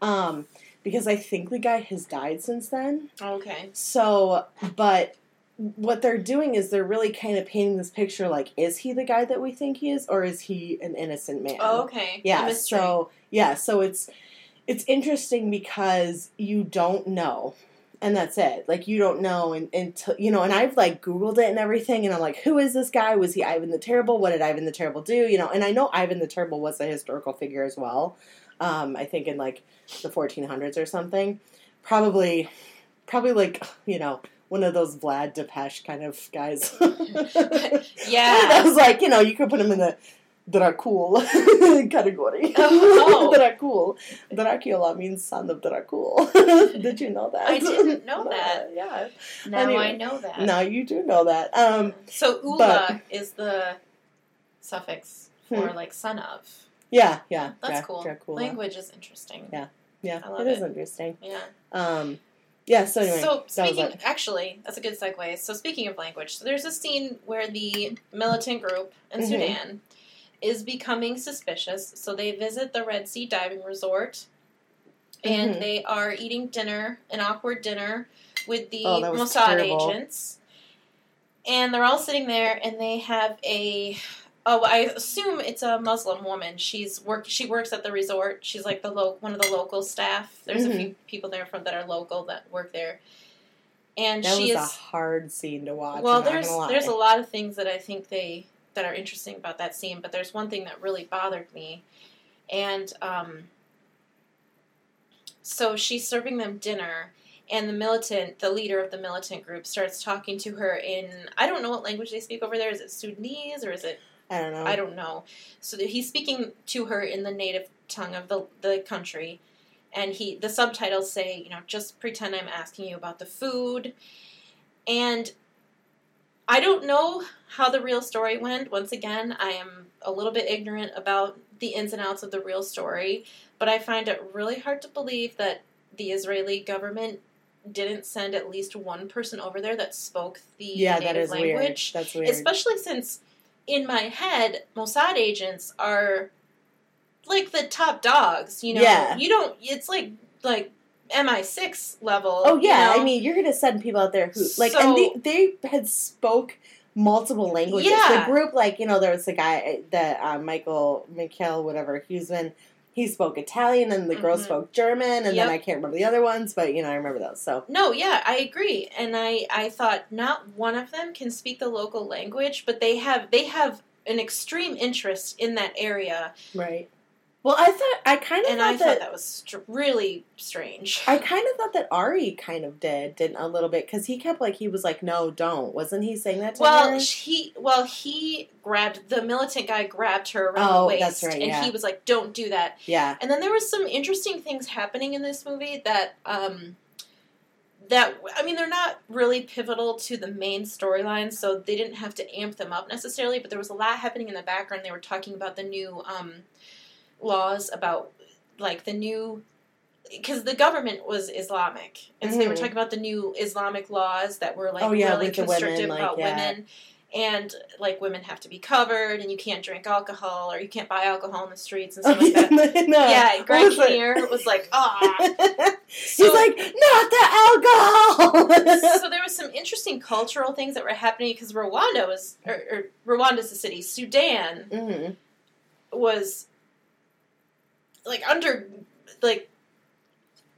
Um, because I think the guy has died since then. okay. So, but what they're doing is they're really kind of painting this picture like, is he the guy that we think he is, or is he an innocent man? Oh, okay. Yeah. So yeah, so it's it's interesting because you don't know. And that's it. Like you don't know and until you know, and I've like Googled it and everything, and I'm like, who is this guy? Was he Ivan the Terrible? What did Ivan the Terrible do? You know, and I know Ivan the Terrible was a historical figure as well. Um, I think in like the 1400s or something. Probably, probably like you know one of those Vlad Tepes kind of guys. Yeah. I was like, you know, you could put him in the Dracul category. Oh. Dracul. Dracula means son of Dracul. Did you know that? I didn't know that. yeah. now Anyway. I know that. Now you do know that. Um, So ula But- is the suffix for like son of. yeah, yeah. That's cool. Dracula. Language is interesting. Yeah. Yeah, it is it. interesting. Yeah. Um, yeah. So anyway, so that speaking, it. actually, that's a good segue. So speaking of language, so there's a scene where the militant group in Mhm. Sudan is becoming suspicious. So they visit the Red Sea diving resort, and Mhm. they are eating dinner, an awkward dinner, with the Oh, Mossad terrible. agents. And they're all sitting there, and they have a. Oh, I assume it's a Muslim woman. She's work. She works at the resort. She's like the lo- one of the local staff. There's Mhm. a few people there from that are local that work there, and That she was is. a hard scene to watch. well, there's there's a lot of things that I think they that are interesting about that scene, but there's one thing that really bothered me, and um. So she's serving them dinner, and the militant, the leader of the militant group, starts talking to her in I don't know what language they speak over there. Is it Sudanese or is it I don't know. I don't know. So he's speaking to her in the native tongue of the the country, and he the subtitles say, you know, just pretend I'm asking you about the food, and I don't know how the real story went. Once again, I am a little bit ignorant about the ins and outs of the real story, but I find it really hard to believe that the Israeli government didn't send at least one person over there that spoke the Yeah, that native is language weird. That's weird. especially since in my head Mossad agents are like the top dogs. You know, Yeah. you don't. It's like like MI6 level. Oh yeah, you know? I mean you're gonna send people out there who like, So- and they they had spoke multiple languages. Yeah. The group, like you know, there was the guy that uh, Michael Mikhail, whatever Huisman, he spoke Italian, and the girl Mhm. spoke German, and Yep. then I can't remember the other ones, but you know I remember those. So No, yeah, I agree, and I I thought not one of them can speak the local language, but they have they have an extreme interest in that area, right. Well, I thought I kind of and thought I that. thought that was str- really strange. I kind of thought that Ari kind of did, didn't a little bit, because he kept like he was like, "No, don't." Wasn't he saying that to Well, her? he well he grabbed the militant guy grabbed her around Oh, the waist, that's right, and yeah. he was like, "Don't do that." Yeah. And then there was some interesting things happening in this movie that um that I mean they're not really pivotal to the main storyline, so they didn't have to amp them up necessarily. But there was a lot happening in the background. They were talking about the new um, laws about like the new because the government was Islamic, and so they were Mhm. talking about the new Islamic laws that were like Oh, yeah, really the women, constrictive like, about yeah. women. and like women have to be covered, and you can't drink alcohol or you can't buy alcohol in the streets and stuff like that. no. Yeah, Greg? Kinnear was like, ah. He's like, not the alcohol. so there was some interesting cultural things that were happening because Rwanda was, or, or Rwanda's a city. Sudan Mhm. was like under like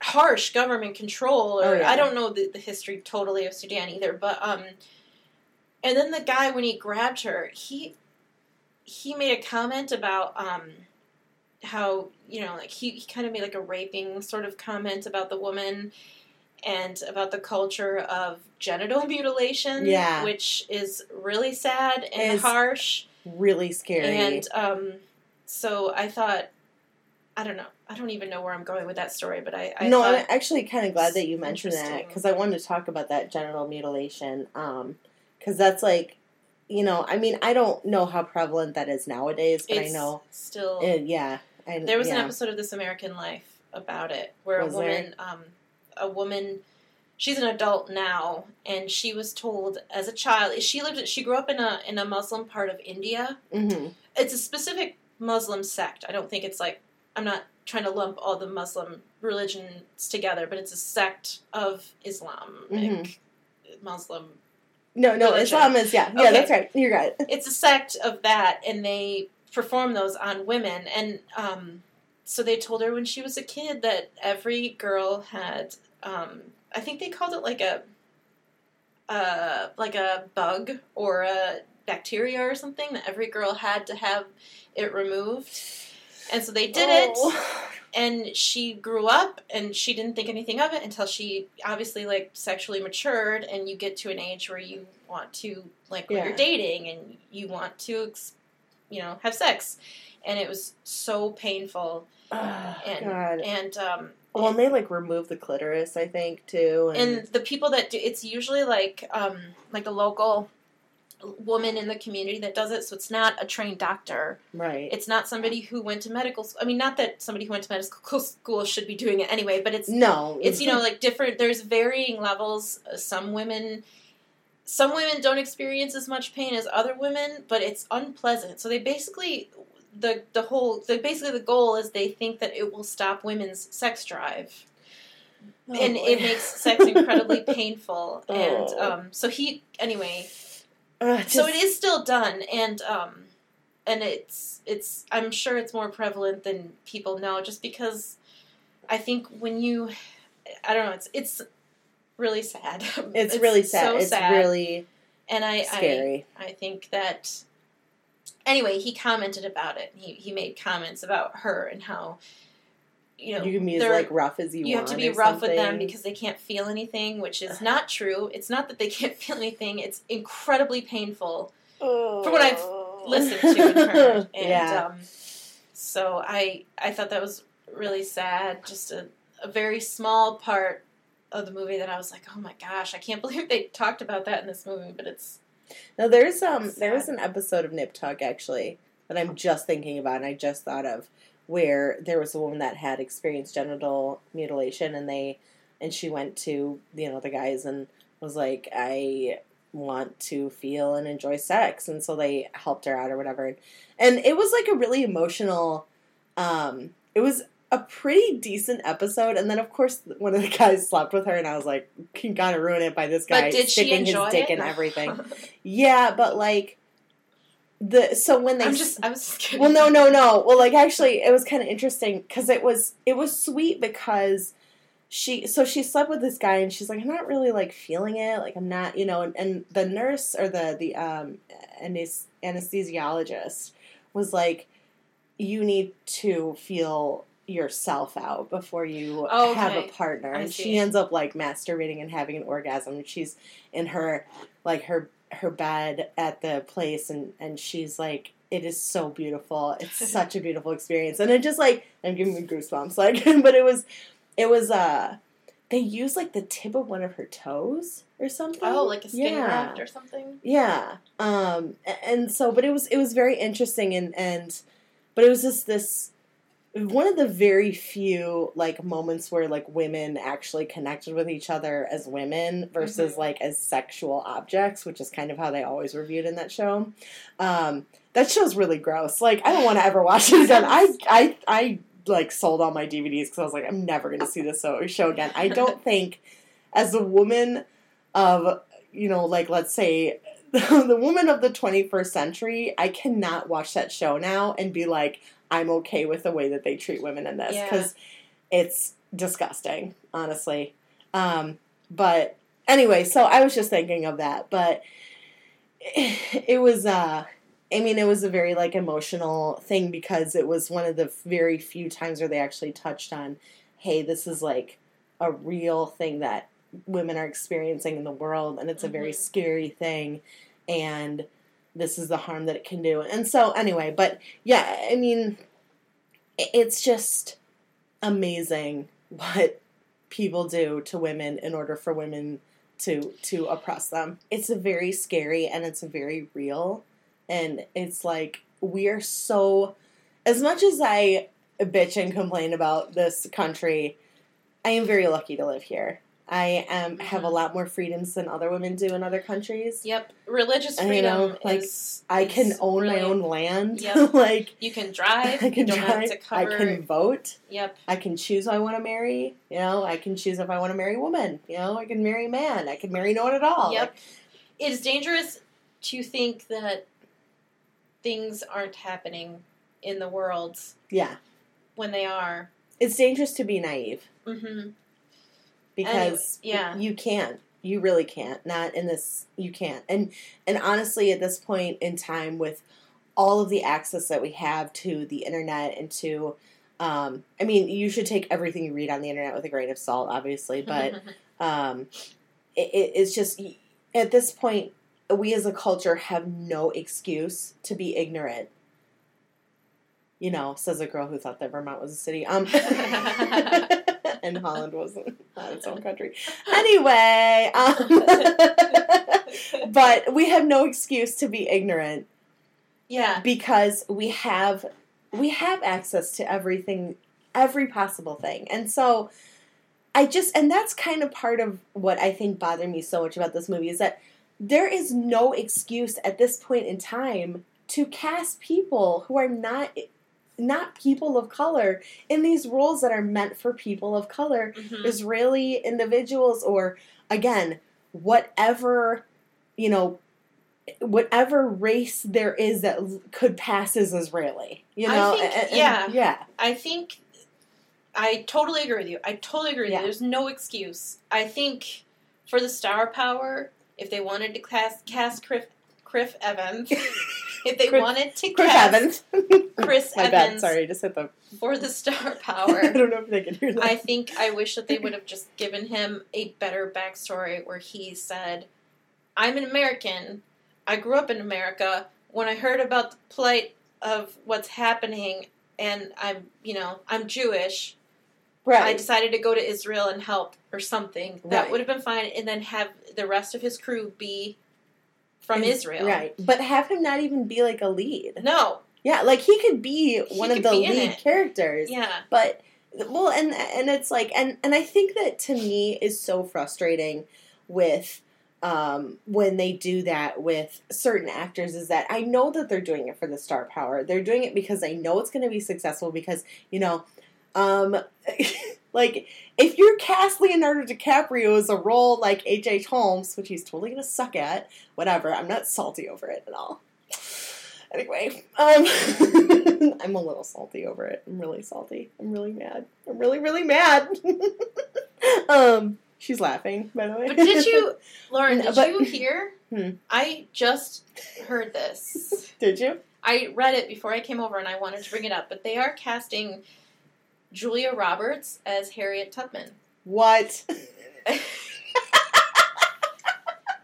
harsh government control, or Oh, yeah. I don't know the, the history totally of Sudan either. But um, and then the guy when he grabbed her, he he made a comment about um how you know like he, he kind of made like a raping sort of comment about the woman and about the culture of genital mutilation Yeah. which is really sad and Is harsh Really scary. and um so i thought i don't know i don't even know where i'm going with that story but i, I no, I'm actually kind of glad that you mentioned that because I wanted to talk about that genital mutilation. Because that's like, you know, I mean, I don't know how prevalent that is nowadays, but I know, still it, yeah. I, There was yeah. an episode of This American Life about it where Was a woman, um, a woman, she's an adult now, and she was told as a child. She lived. She grew up in a in a Muslim part of India. Mhm. It's a specific Muslim sect. I don't think it's like I'm not trying to lump all the Muslim religions together, but it's a sect of Islam. Mhm. Muslim No, no, religion. Islam is yeah, yeah. Okay. That's right. You're right. it's a sect of that, and they perform those on women. And um, so they told her when she was a kid that every girl had, um, I think they called it like a, uh, like a bug or a bacteria or something that every girl had to have it removed. And so they did it Oh. and she grew up and she didn't think anything of it until she obviously like sexually matured and you get to an age where you want to like when Yeah. you're dating and you want to ex- you know have sex and it was so painful Oh, and God. and um Well, and they like remove the clitoris, I think, too. And, and the people that do it's usually like um like a local woman in the community that does it so it's not a trained doctor right. it's not somebody who went to medical school i mean not that somebody who went to medical school should be doing it anyway but it's no, it's you know like different there's varying levels Uh, some women some women don't experience as much pain as other women but it's unpleasant so they basically the the whole the basically the goal is they think that it will stop women's sex drive Oh, and boy. it makes sex incredibly painful and Oh. um so he anyway Ugh, so it is still done and um and it's it's i'm sure it's more prevalent than people know just because i think when you i don't know it's it's really sad It's, really sad. so it's sad really and i scary. i i think that anyway he commented about it he he made comments about her and how you know you can be as like rough as you, you have to be rough with them because they can't feel anything, which is not true. It's not that they can't feel anything. It's incredibly painful for what I've listened to and heard. And yeah. um, so I I thought that was really sad. Just a, a very small part of the movie that I was like, oh my gosh, I can't believe they talked about that in this movie. But it's No, there's um It's there was an episode of Nip Tuck actually that I'm just thinking about and I just thought of where there was a woman that had experienced genital mutilation and they and she went to you know the guys and was like I want to feel and enjoy sex. And so they helped her out or whatever. And it was like a really emotional um it was a pretty decent episode. And then of course one of the guys slept with her and I was like you gotta ruin it by this guy but did she sticking his dick it? in everything. Yeah, but like the so when they I'm just I was just kidding. well no no no. Well like actually it was kind of interesting because it was it was sweet because she so she slept with this guy and she's like I'm not really like feeling it. Like I'm not you know and, and the nurse or the the um anesthesiologist was like you need to feel yourself out before you Oh, have a partner. I and see. she ends up like masturbating and having an orgasm. And she's in her like her her bed at the place and and she's like it is so beautiful. It's such a beautiful experience. And it just like i'm giving me goosebumps like but it was it was uh they used like the tip of one of her toes or something. Oh, like a skin yeah. graft or something. yeah um and so but it was it was very interesting and and but it was just this one of the very few like moments where like women actually connected with each other as women versus Mhm. like as sexual objects, which is kind of how they always were viewed in that show. Um, that show's really gross. Like I don't want to ever watch it again. I I I like sold all my DVDs because I was like I'm never going to see this show again. I don't think as a woman of you know like let's say the woman of the 21st century, I cannot watch that show now and be like, I'm okay with the way that they treat women in this Yeah. because it's disgusting, honestly. Um, but anyway, so I was just thinking of that, but it was, uh, I mean, it was a very like emotional thing because it was one of the very few times where they actually touched on, hey, this is like a real thing that women are experiencing in the world, and it's a very Mhm. scary thing, and this is the harm that it can do. And so, anyway, but yeah, I mean, it's just amazing what people do to women in order for women to to oppress them. It's very scary and it's very real and it's like we are so as much as I bitch and complain about this country, I am very lucky to live here. I am have a Mhm. lot more freedoms than other women do in other countries. Yep, religious freedom you know, like, is. I can own my own land. Yep. like You can drive. I can drive. have to cover. I can vote. Yep. I can choose who I want to marry. You know, I can choose if I want to marry a woman. You know, I can marry a man. I can marry no one at all. Yep. Like, It is dangerous to think that things aren't happening in the world yeah, when they are. it's dangerous to be naive Mm-hmm. Because Anyway, yeah. you can't. You really can't. Not in this. You can't. And and honestly, at this point in time, with all of the access that we have to the internet and to, um, I mean, you should take everything you read on the internet with a grain of salt, obviously, but. um, it, it, it's just at this point we as a culture have no excuse to be ignorant you know says a girl who thought that vermont was a city um and holland wasn't its own country anyway um, but we have no excuse to be ignorant yeah. because we have we have access to everything every possible thing and so i just and that's kind of part of what i think bothered me so much about this movie is that there is no excuse at this point in time to cast people who are not not people of color in these roles that are meant for people of color Mhm. Israeli individuals or again whatever you know whatever race there is that could pass as Israeli you I know think- and- and- yeah. yeah I think I totally agree with you. I totally agree with Yeah. you. There's no excuse. I think for the star power, if they wanted to cast cast Chris, Chris Evans, if they Chris- wanted to Chris Evans Chris my Evans bad sorry just hit the for the star power. I don't know if they can hear that I think I wish that they would have just given him a better backstory where he said, I'm an American. I grew up in America. When I heard about the plight of what's happening and I'm, you know, I'm Jewish, Right. I decided to go to Israel and help or something. That Right. would have been fine and then have the rest of his crew be from Is- Israel. right but have him not even be like a lead No. yeah like he could be He one of the lead characters Yeah. but well and and it's like and and i think that to me is so frustrating with um when they do that with certain actors is that i know that they're doing it for the star power they're doing it because they know it's going to be successful because you know um like if you're cast leonardo dicaprio as a role like h.h holmes which he's totally going to suck at whatever i'm not salty over it at all Anyway, um, I'm a little salty over it. I'm really salty. I'm really mad. I'm really, really mad. um, she's laughing, by the way. But did you, Lauren, did but- you hear? Hmm. I just heard this. did you? I read it before I came over and I wanted to bring it up, but they are casting Julia Roberts as Harriet Tubman. What?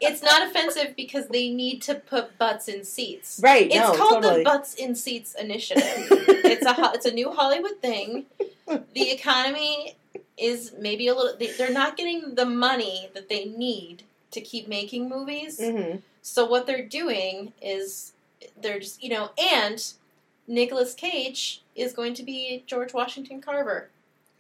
It's not offensive because they need to put butts in seats. Right? It's no, called totally. the Butts in Seats Initiative. it's a it's a new Hollywood thing. The economy is maybe a little. They, they're not getting the money that they need to keep making movies. hmm So what they're doing is they're just you know, and Nicolas Cage is going to be George Washington Carver,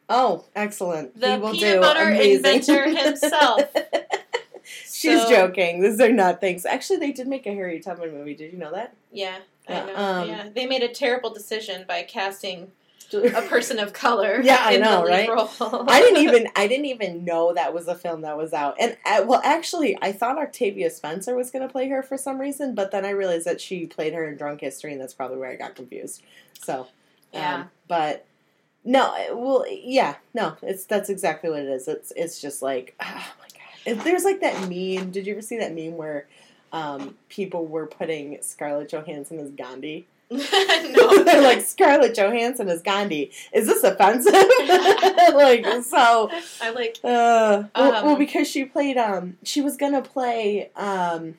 Oh, excellent. the peanut do butter amazing. inventor himself. She's So- joking. These are not things. Actually, they did make a Harry Tubman movie. Did you know that? Yeah, I know. um, yeah, they made a terrible decision by casting a person of color. Yeah, I in know, the right? Role. I didn't even I didn't even know that was a film that was out. And uh, well, actually, I thought Octavia Spencer was going to play her for some reason, but then I realized that she played her in Drunk History, and that's probably where I got confused. So, Yeah. um, but no, well, yeah, no, it's that's exactly what it is. It's it's just like oh my god. If there's like that meme. Did you ever see that meme where um, people were putting Scarlett Johansson as Gandhi? no, They're like Scarlett Johansson as Gandhi. Is this offensive? like so. I like. Uh, well, Um, well, because she played, um, she was gonna play, um,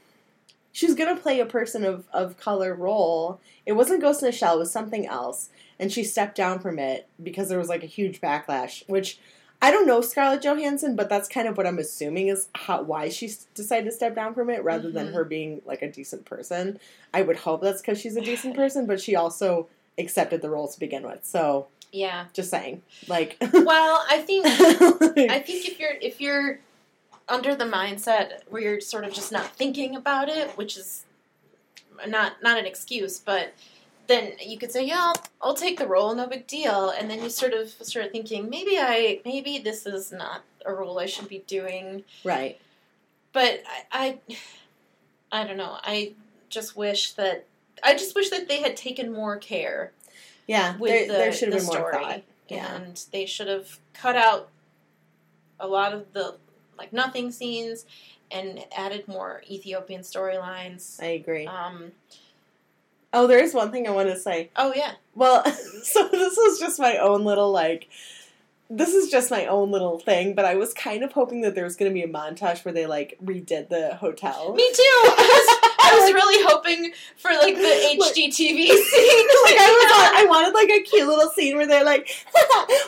she was gonna play a person of, of color role. It wasn't Ghost in the Shell; it was something else, and she stepped down from it because there was like a huge backlash. Which I don't know Scarlett Johansson, but that's kind of what I'm assuming is how why she decided to step down from it, rather than Mhm. her being like a decent person. I would hope that's because she's a decent person, but she also accepted the role to begin with. So, Yeah. just saying, like, Well, I think I think if you're if you're under the mindset where you're sort of just not thinking about it, which is not not an excuse, but then you could say, "Yeah, I'll, I'll take the role, no big deal." And then you sort of start thinking, maybe I maybe this is not a role I should be doing. right. But I I, I don't know. I just wish that I just wish that they had taken more care Yeah, with there, the, there should the have been more story. thought. Yeah. And they should have cut out a lot of the like nothing scenes and added more Ethiopian storylines. I agree. Um, Oh, there is one thing I want to say. oh yeah, Well, so this was just my own little like. This is just my own little thing, but I was kind of hoping that there was going to be a montage where they like redid the hotel. me too. I was, I was really hoping for like the HGTV scene. like I was, I wanted like a cute little scene where they're like,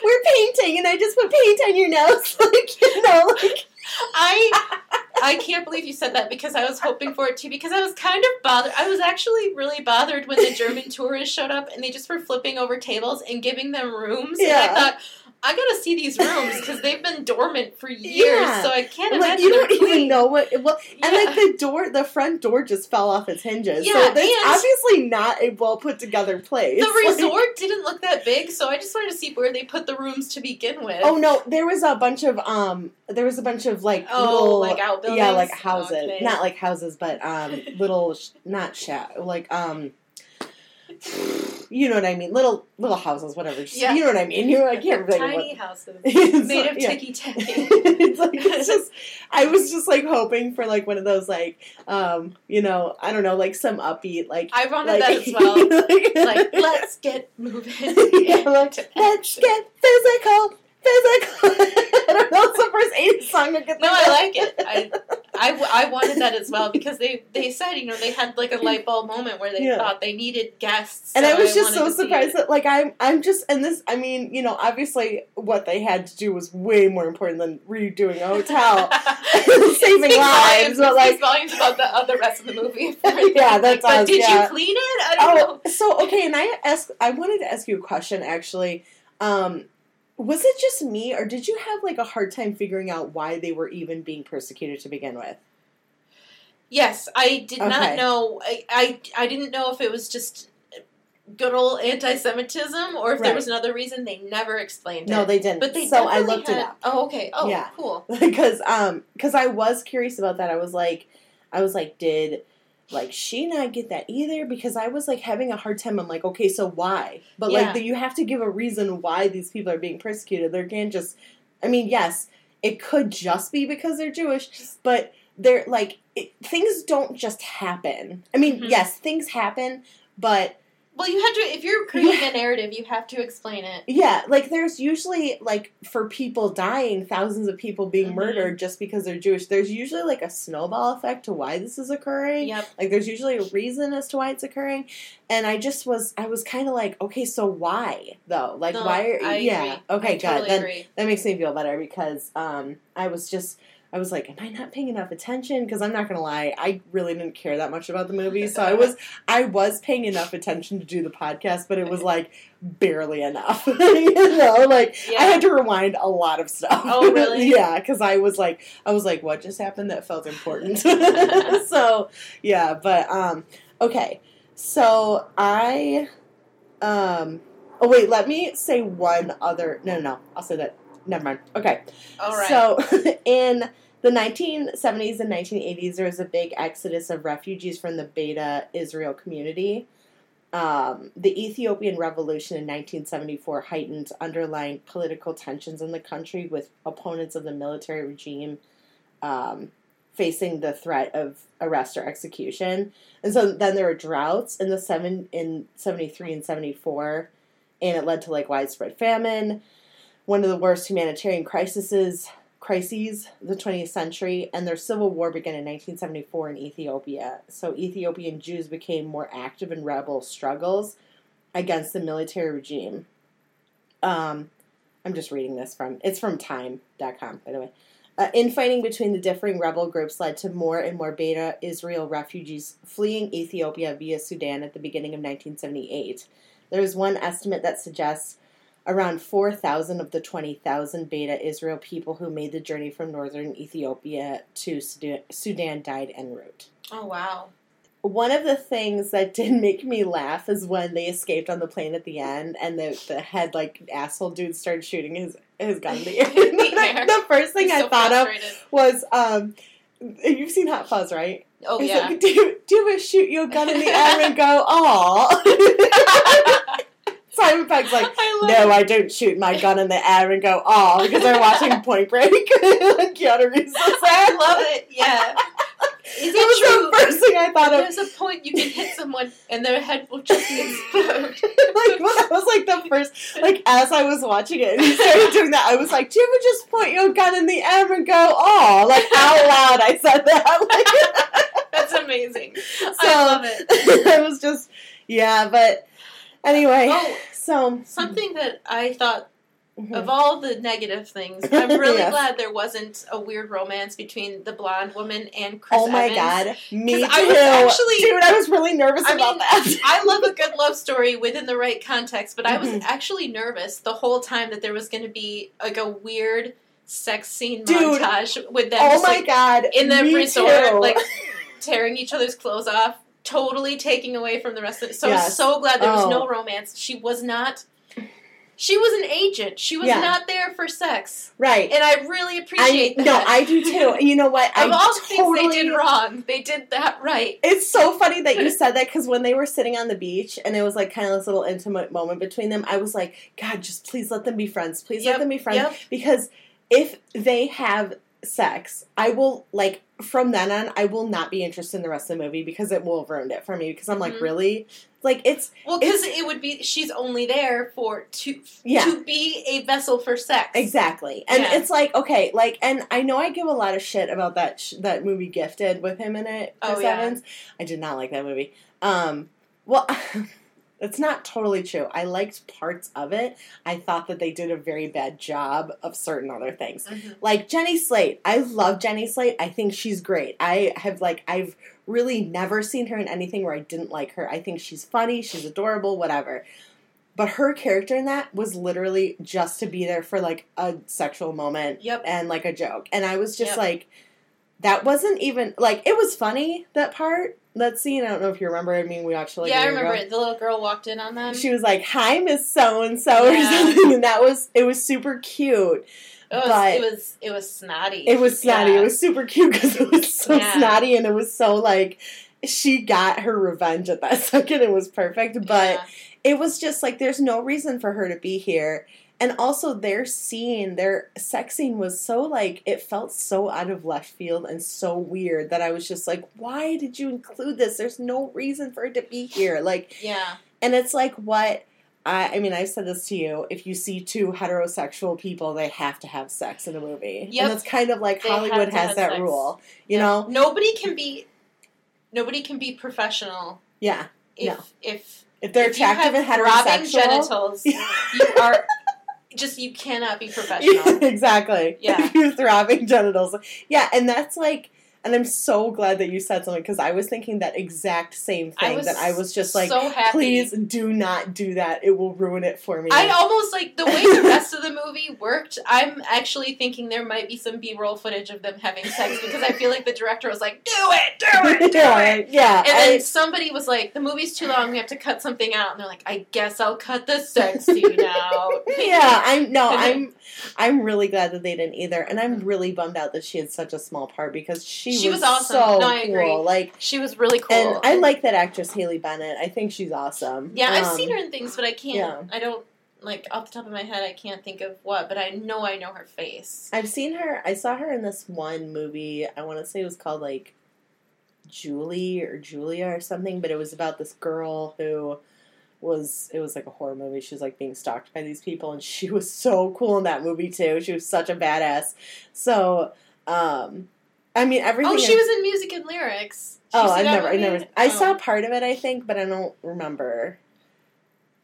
"We're painting," and I just put paint on your nose, like you know, like I I can't believe you said that because I was hoping for it too. Because I was kind of bothered. I was actually really bothered when the German tourists showed up and they just were flipping over tables and giving them rooms. And Yeah. I thought. I gotta see these rooms because they've been dormant for years, Yeah. so I can't like imagine you don't even know what. Well, and like the door, the front door just fell off its hinges. Yeah, so it's obviously not a well put together place. The Like- resort didn't look that big, so I just wanted to see where they put the rooms to begin with. Oh no, there was a bunch of um there was a bunch of like Oh, little like outbuildings? Yeah, like houses. Okay. Not like houses, but um little sh- not shack like um you know what I mean? Little little houses, whatever. Just- Yeah. You know what I mean? You're like, of Tiny what houses made like- of yeah. ticky tacky. it's like it's just I was just like hoping for like one of those like um you know I don't know like some upbeat like I wanted like, that as well. like, like, let's get moving. yeah, like, let's get physical, physical. I don't know. It's the first 80s song I could No, I like it. I I wanted that as well because they, they said, you know, they had like a light bulb moment where they Yeah. thought they needed guests. and so I was just wanted so surprised that, like, I'm, I'm just, and this, I mean, you know, obviously, what they had to do was way more important than redoing a hotel. Saving lives, volumes, but, like- volumes about the other rest of the movie. Yeah, that Like, but does, did yeah. you clean it? I don't know. Oh, so okay, and I ask, I wanted to ask you a question actually. Um, was it just me, or did you have like a hard time figuring out why they were even being persecuted to begin with? Yes, I did Okay. not know. I, I I didn't know if it was just good old anti-Semitism or if there was another reason. They never explained No, it. they didn't. But they so I looked had, it up. Oh, okay. Oh, Yeah. cool. because um because I was curious about that. I was like I was like did like she not get that either because I was like having a hard time. I'm like okay, so why? But Yeah. like the, you have to give a reason why these people are being persecuted. They can't just. I mean, yes, it could just be because they're Jewish, but they're like it, things don't just happen. I mean, Mhm. yes, things happen, but Well, you have to if you're creating a narrative, you have to explain it. Yeah, like there's usually like for people dying, thousands of people being Mhm. murdered just because they're Jewish. There's usually like a snowball effect to why this is occurring. Yep. Like there's usually a reason as to why it's occurring. And I just was I was kind of like, okay, so why though? Like No, why are I yeah. agree. Okay, I good. totally then that makes me feel better because um I was just I was like, am I not paying enough attention? Because I'm not gonna lie, I really didn't care that much about the movie. So I was I was paying enough attention to do the podcast, but it was like barely enough. you know, like Yeah. I had to rewind a lot of stuff. Oh, really? yeah, because I was like, I was like, what just happened that felt important? so yeah, but um, okay. So I, um, oh wait, let me say one other. No, no, no. I'll say that. Never mind. Okay. All right. So in the 1970s and 1980s, there was a big exodus of refugees from the Beta Israel community. Um, the Ethiopian Revolution in 1974 heightened underlying political tensions in the country with opponents of the military regime um, facing the threat of arrest or execution. And so then there were droughts in the seven in 73 and 74, and it led to like widespread famine, one of the worst humanitarian crises crises the 20th century, and their civil war began in 1974 in Ethiopia. So Ethiopian Jews became more active in rebel struggles against the military regime. Um, I'm just reading this from it's from Time.com, by the way. Uh, infighting between the differing rebel groups led to more and more Beta Israel refugees fleeing Ethiopia via Sudan at the beginning of 1978. There is one estimate that suggests around 4,000 of the 20,000 Beta Israel people who made the journey from northern Ethiopia to Sudan, died en route. oh wow. One of the things that did make me laugh is when they escaped on the plane at the end and the, the head like asshole dude started shooting his, his gun in the air. The air. the first thing He's I so thought of was um you've seen Hot Fuzz, right? Oh It's yeah. like, do, do a shoot your gun in the air and go, aw. Simon Pegg's like, I no, it. I don't shoot my gun in the air and go, aw, because I'm watching Point Break. Keanu Reeves there. I love it. Yeah. Is That was true? the first thing I thought of. There's a point you can hit someone and their head will just explode. like well, that was like the first like as I was watching it and he started doing that, I was like, Do you ever just point your gun in the air and go, oh like how loud I said that. That's amazing. So- I love it. Like I was just yeah, but anyway. Oh, So something that I thought mhm. of all the negative things, I'm really Yes. glad there wasn't a weird romance between the blonde woman and Chris Oh my Evans. god. me too. I was actually- Dude, I was really nervous I about mean, that. I love a good love story within the right context, but I was Mhm. actually nervous the whole time that there was going to be like a weird sex scene Dude. montage with them oh just, my like, god. in the resort, too. like tearing each other's clothes off, totally taking away from the rest of it. So I'm so glad there was Oh. no romance. She was not. She was an agent. She was Yeah. not there for sex, right. and I really I, appreciate that. no, I do too. You know what? I of all the totally, things they did wrong, they did that right. It's so funny that you said that because when they were sitting on the beach and it was like kind of this little intimate moment between them, I was like, God, just please let them be friends. Please Yep, let them be friends. yep. Because if they have sex, I will, like, from then on, I will not be interested in the rest of the movie because it will have ruined it for me. Because I'm like, Mhm. really? Like, it's, Well, because it would be she's only there for to Yeah. to be a vessel for sex. Exactly, and Yeah. it's like okay, like, and I know I give a lot of shit about that sh- that movie Gifted with him in it, Chris Oh, yeah. Evans. I did not like that movie. Um, well, it's not totally true. I liked parts of it. I thought that they did a very bad job of certain other things, Mhm. like Jenny Slate. I love Jenny Slate. I think she's great. I have like I've really never seen her in anything where I didn't like her. I think she's funny. She's adorable. Whatever. But her character in that was literally just to be there for like a sexual moment Yep. and like a joke. And I was just Yep. like, that wasn't even like it was funny that part that scene. I don't know if you remember. I mean, we watched it like yeah, I remember ago. it. The little girl walked in on them. She was like, "Hi, Miss So and So," or something, and that was it was super cute. it was but- it was it was snotty. It was snotty. Yeah. It was super cute because it was so Yeah. snotty, and it was so like she got her revenge at that second. It was perfect, but Yeah. it was just like there's no reason for her to be here. And also their scene, their sex scene was so like it felt so out of left field and so weird that I was just like, why did you include this? There's no reason for it to be here. Like yeah. and it's like what I I mean, I've said this to you. If you see two heterosexual people, they have to have sex in a movie. Yep. And that's kind of like They Hollywood has that sex. rule. You Yeah. know? nobody can be nobody can be professional Yeah. if No. if If they're if attractive and heterosexual. genitals, you are just you cannot be professional. exactly. Yeah. you throbbing genitals. Yeah, and that's like, and I'm so glad that you said something because I was thinking that exact same thing. was that I was just like, so please do not do that. It will ruin it for me. I almost like the way the rest of the movie worked. I'm actually thinking there might be some B-roll footage of them having sex because I feel like the director was like, "Do it, do it, do yeah, it." yeah. And then I- somebody was like, "The movie's too long. We have to cut something out." And they're like, "I guess I'll cut the sex scene out." yeah, I'm no, I'm I'm really glad that they didn't either, and I'm really bummed out that she had such a small part because she, She was, was awesome. so No, I cool. agree. Like, She was really cool. and I like that actress Haley Bennett. I think she's awesome. Yeah, I've Um, seen her in things, but I can't. yeah. I don't like off the top of my head. I can't think of what, but I know I know her face. I've seen her. I saw her in this one movie. I want to say it was called like Julie or Julia or something, but it was about this girl who was it was like a horror movie. She was like being stalked by these people, and she was so cool in that movie too. She was such a badass. So, um, I mean everything. Oh, she was in music and lyrics. Did Oh, that never, I never, I Oh. saw part of it, I think, but I don't remember.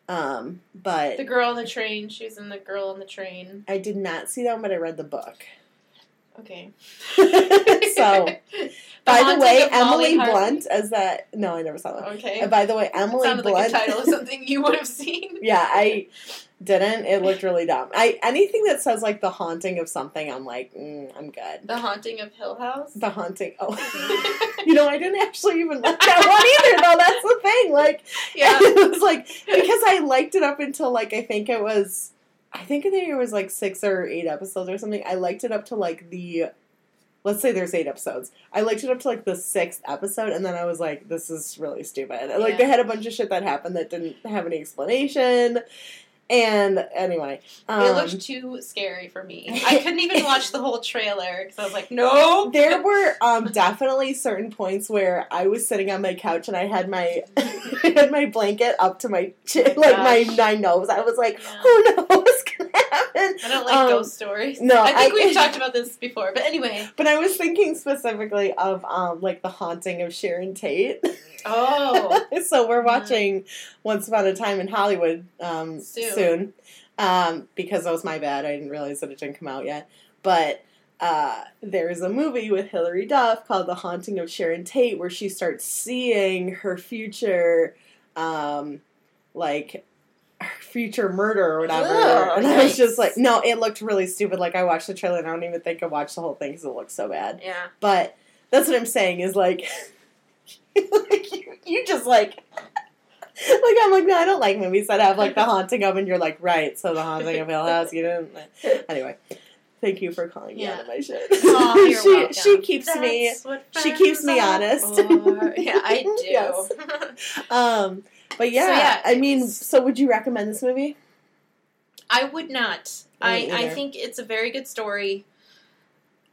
Um, but the girl on the train. She was in the girl on the train. I did not see that one, but I read the book. Okay. so, by the Haunting way, Emily. Blunt as that. No, I never saw that. Okay. Uh, by the way, Emily Blunt. like title of something you would have seen. yeah, I didn't. It looked really dumb. I anything that says like the haunting of something, I'm like, mm, I'm good. The Haunting of Hill House. The haunting. Oh, you know, I didn't actually even like that one either. Though that's the thing. Like, yeah. it was like because I liked it up until like I think it was I think I think it was like six or eight episodes or something. I liked it up to like the let's say there's eight episodes. I liked it up to like the sixth episode and then I was like, this is really stupid. And, Like they had a bunch of shit that happened that didn't have any explanation. And anyway, um, it looked too scary for me. I couldn't even watch the whole trailer because I was like, no. there were um, definitely certain points where I was sitting on my couch and I had my I had my blanket up to my chin, Oh my like my my nose. I was like, Yeah. "Oh no, what's gonna happen?" I don't like Um, ghost stories. no, I think I- we've talked about this before. But anyway. But I was thinking specifically of um, like the haunting of Sharon Tate. Oh. so we're watching Once Upon a Time in Hollywood um, Soon. soon, um, because that was my bad. I didn't realize that it didn't come out yet. But uh, there's a movie with Hilary Duff called The Haunting of Sharon Tate, where she starts seeing her future, um, like future murder or whatever. Ugh, and I was just like, no, it looked really stupid. Like I watched the trailer and I don't even think I watched the whole thing because it looked so bad. Yeah. But that's what I'm saying is like, like you, you just like, like I'm like, no, I don't like movies that have like the haunting of, and you're like, right, so the haunting of Hill House, you didn't. Anyway, thank you for calling me Yeah. out of my shit. Oh, she welcome. she keeps me. That's what she keeps me honest. Yeah, I do. Yes. Um, but yeah, So, yeah, I mean, so would you recommend this movie? I would not. I, I think it's a very good story.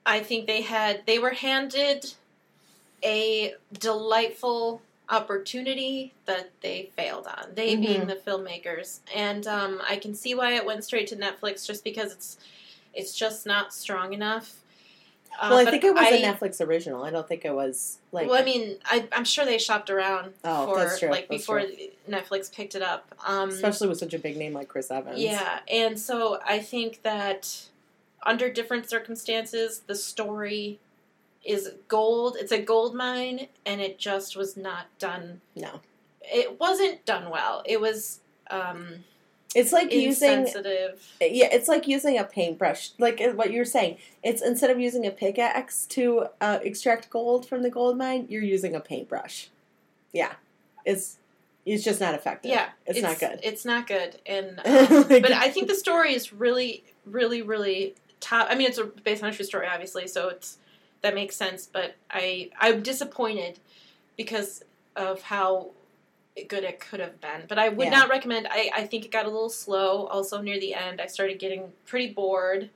I think they had they were handed a delightful opportunity that they failed on. They Mhm. being the filmmakers, and um, I can see why it went straight to Netflix just because it's it's just not strong enough. Uh, well, I think it was I- a Netflix original. I don't think it was like. well, I mean, I, I'm sure they shopped around Oh, for that's true, like that's before true. Netflix picked it up. Um, especially with such a big name like Chris Evans. yeah, and so I think that under different circumstances, the story is gold. It's a gold mine, and it just was not done. No. It wasn't done well. It was um, It's like using yeah, it's like using a paintbrush. Like uh, what you're saying, it's instead of using a pickaxe to uh, extract gold from the gold mine, you're using a paintbrush. Yeah, it's it's just not effective. Yeah, it's, not good. It's not good, and um, but I think the story is really, really, really top. I mean, it's a, based on a true story, obviously, so it's that makes sense. But I, I'm disappointed because of how good it could have been. But I would Yeah. not recommend. I, I think it got a little slow. Also, near the end, I started getting pretty bored,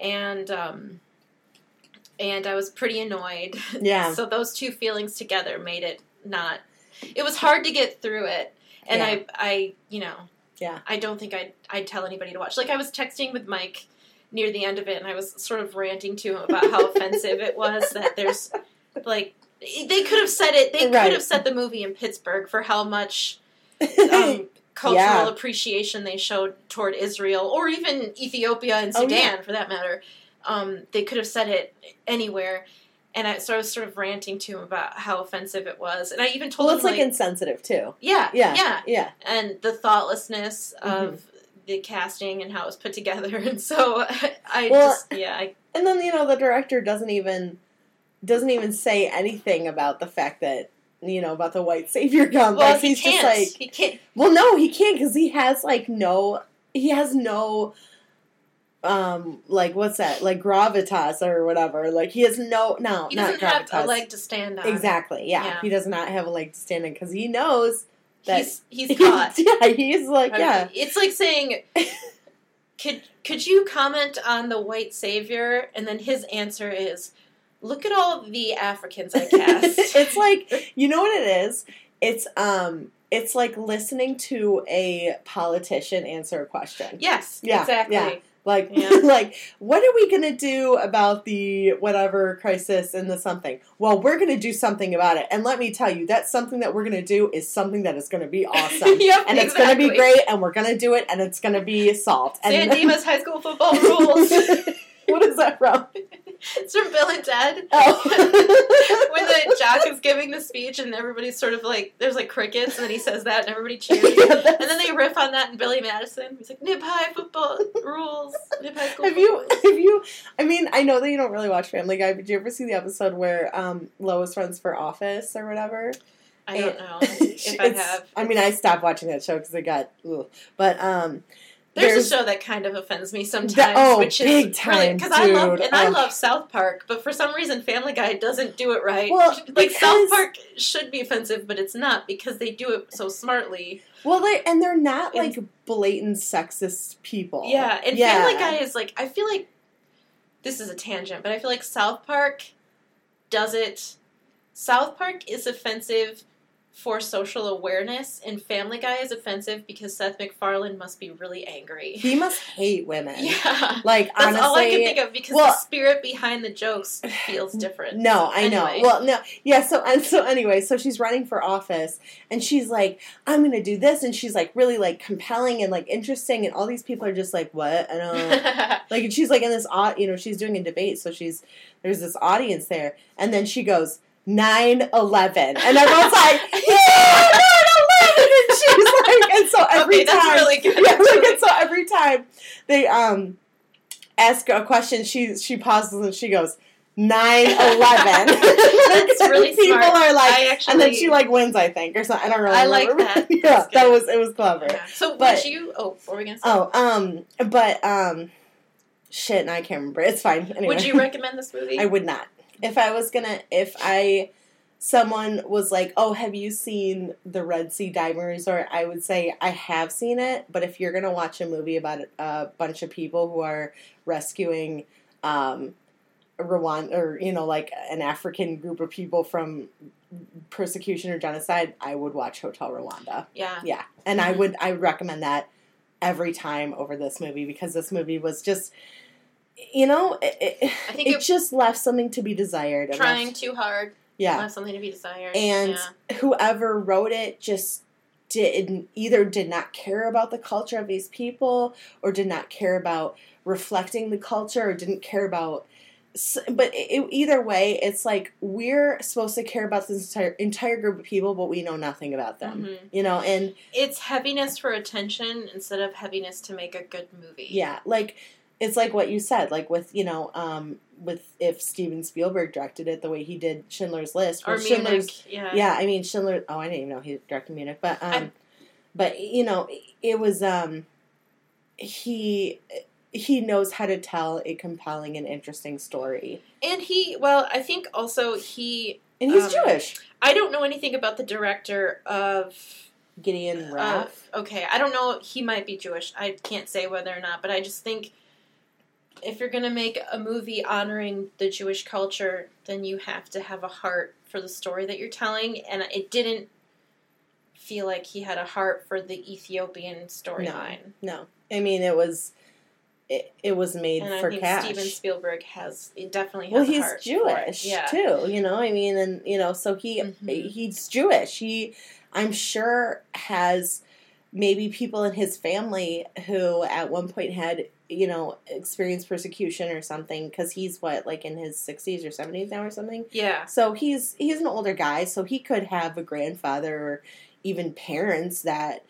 and um, and I was pretty annoyed. Yeah. so those two feelings together made it not. It was hard to get through it, and Yeah. I, I, you know, Yeah. I don't think I'd, I'd tell anybody to watch. Like I was texting with Mike near the end of it, and I was sort of ranting to him about how offensive it was that there's like they could have said it. They Right. could have set the movie in Pittsburgh for how much um, cultural Yeah. appreciation they showed toward Israel or even Ethiopia and Oh, Sudan yeah. for that matter. Um, they could have said it anywhere. And I, so I was sort of ranting to him about how offensive it was, and I even told Well, him it's like, like, insensitive too. yeah, Yeah, yeah, yeah. and the thoughtlessness Mm-hmm. of the casting and how it was put together, and so I Well, just yeah, I, And then you know the director doesn't even doesn't even say anything about the fact that you know about the white savior complex. well he He's can't, just like, he can't. well, no, he can't because he has like no, he has no, um, like what's that, like gravitas or whatever. Like he has no, no, He not doesn't have gravitas. a leg to stand on. Exactly. Yeah. Yeah. he does not have a leg to stand on because he knows that He's he's caught. yeah, he's like I yeah. it's like saying, could could you comment on the white savior? And then his answer is, look at all the Africans I cast. it's like you know what it is. It's um, it's like listening to a politician answer a question. yes, Yeah, exactly. yeah. Like, Yeah. like, what are we gonna do about the whatever crisis and the something? Well, we're gonna do something about it, and let me tell you, that something that we're gonna do is something that is gonna be awesome, yep, and it's gonna be great, and we're gonna do it, and it's gonna be solved. And San Dimas high school football rules. what is that from? It's from Bill and Ted. Oh, when the jock is giving the speech and everybody's sort of like there's like crickets and then he says that and everybody cheers Yeah, and then they riff on that in Billy Madison. He's like nip high football rules. Nip high. Have you? football rules." Have you? I mean, I know that you don't really watch Family Guy, but did you ever see the episode where um, Lois runs for office or whatever? I don't know if I have. I mean, I stopped watching that show because it got. Ugh. But um, There's, a show that kind of offends me sometimes, That- oh, which is big time, because I love and I love South Park, but for some reason Family Guy doesn't do it right. Well, like because- South Park should be offensive, but it's not because they do it so smartly. well, they and they're not And- like blatant sexist people. Yeah, and Yeah. Family Guy is like I feel like this is a tangent, but I feel like South Park does it. South Park is offensive for social awareness, and Family Guy is offensive because Seth MacFarlane must be really angry. He must hate women. Yeah, Like that's honestly, all I can think of because well- the spirit behind the jokes feels different. No, I know. Well, no, yeah. So and so anyway, so she's running for office, and she's like, "I'm going to do this," and she's like really like compelling and like interesting, and all these people are just like, "What?" I don't. like, and she's like in this, you know, she's doing a debate, so she's there's this audience there, and then she goes. 9-11 and everyone's like yeah 9-11 and she's like and so every okay, that's time really good. yeah, like, and so every time they um ask a question, she she pauses and she goes. 9 11. That's really People smart. are like, actually, and then she like wins, I think, or something. I don't really I like remember. that. yeah, That's that was it was clever. Yeah. So, But- would you? Oh, what were we gonna say? Oh, um, but um, shit, and I can't remember. It's fine. Anyway, Would you recommend this movie? I would not. If I was gonna, if I, someone was like, "Oh, have you seen the Red Sea Diving Resort?" I would say I have seen it. But if you're gonna watch a movie about a bunch of people who are rescuing, um, Rwanda or you know like an African group of people from persecution or genocide, I would watch Hotel Rwanda. yeah. Yeah, and I Mhm. would I would recommend that every time over this movie because this movie was just, you know, it, it, I think it it- just left something to be desired. Trying left- too hard. yeah, Left something to be desired. and yeah. whoever wrote it just did either did not care about the culture of these people or did not care about reflecting the culture or didn't care about but it, either way it's like we're supposed to care about this entire entire group of people but we know nothing about them Mhm. you know and it's heaviness for attention instead of heaviness to make a good movie. Yeah, like it's like what you said, like with you know, um, with if Steven Spielberg directed it the way he did Schindler's List, Or Schindler's, Munich. Yeah. yeah, I mean Schindler. Oh, I didn't even know he directed Munich, but um, I- but you know, it was um, he he knows how to tell a compelling and interesting story, And he, well, I think also he. and he's Um, Jewish. I don't know anything about the director of. Gideon Raff. of- okay, I don't know. He might be Jewish. I can't say whether or not, but I just think if you're going to make a movie honoring the Jewish culture, then you have to have a heart for the story that you're telling. And it didn't feel like he had a heart for the Ethiopian storyline. no, I mean it was. It, it was made And I for think cash. Steven Spielberg has it definitely has well a he's heart for it. jewish Yeah. too you know i mean and you know so he Mhm. he's jewish he i'm sure has maybe people in his family who at one point had you know experienced persecution or something because he's what like in his 60s or 70s now or something Yeah. so he's he's an older guy so he could have a grandfather or even parents that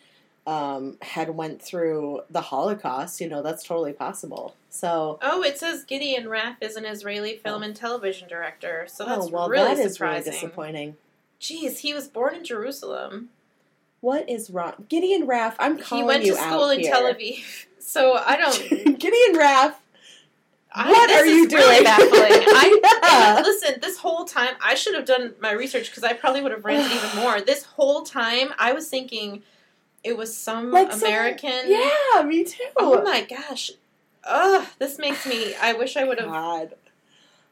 um, had went through the holocaust you know that's totally possible so Oh, it says Gideon Raff is an Israeli film and television director, so that's oh well really that is surprising. really disappointing Jeez, he was born in Jerusalem. What is wrong gideon raff i'm calling you. out He went to school in here. Tel Aviv, so I don't. gideon raff I, What are you is Really doing? baffling. I Yeah. listen. This whole time, I should have done my research because I probably would have ranted even more. This whole time, I was thinking it was some Like some- American. yeah me too Oh my gosh. Ugh, this makes me. I wish I would have. God.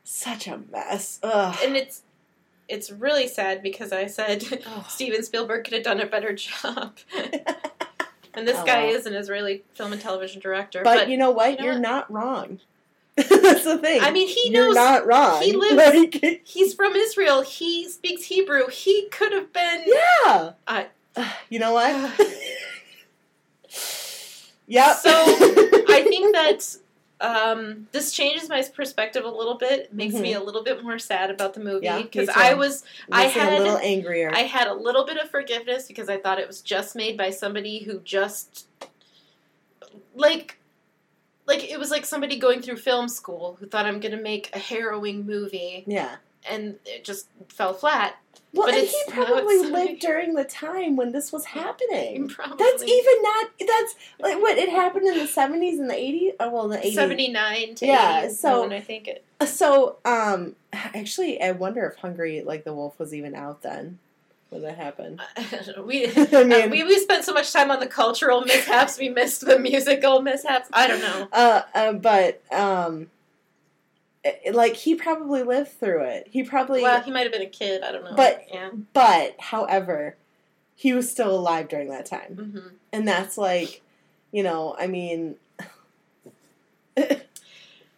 Such a mess. Ugh. And it's it's really sad because I said Ugh. Steven Spielberg could have done a better job. and this Oh, guy is an Israeli film and television director. But, But, you know what? you what? not wrong. That's the thing. I mean, he knows You're knows not wrong. he lives- Like, he's from Israel. He speaks Hebrew. He could have been. yeah. I- you know what? yep. So, I think that um, this changes my perspective a little bit. It makes me a little bit more sad about the movie Mm-hmm. Yeah, because. I was I had- a little angrier. I had a little bit of forgiveness because I thought it was just made by somebody who just like like it was like somebody going through film school who thought I'm going to make a harrowing movie yeah. And it just fell flat. Well, But and he probably it's like- lived during the time when this was happening. Probably That's even not. That's like what it happened in the seventies and the eighties. Oh well, the eighties. 79 to Yeah, 81, so- I think it So, um, actually, I wonder if Hungry like the Wolf was even out then when that happened. we I mean, uh, we we spent so much time on the cultural mishaps we missed the musical mishaps. I don't know. uh, uh, but um, like he probably lived through it. He probably, Well, he might have been a kid. I don't know. But- yeah. but however, he was still alive during that time, hmm and that's like, you know, I mean,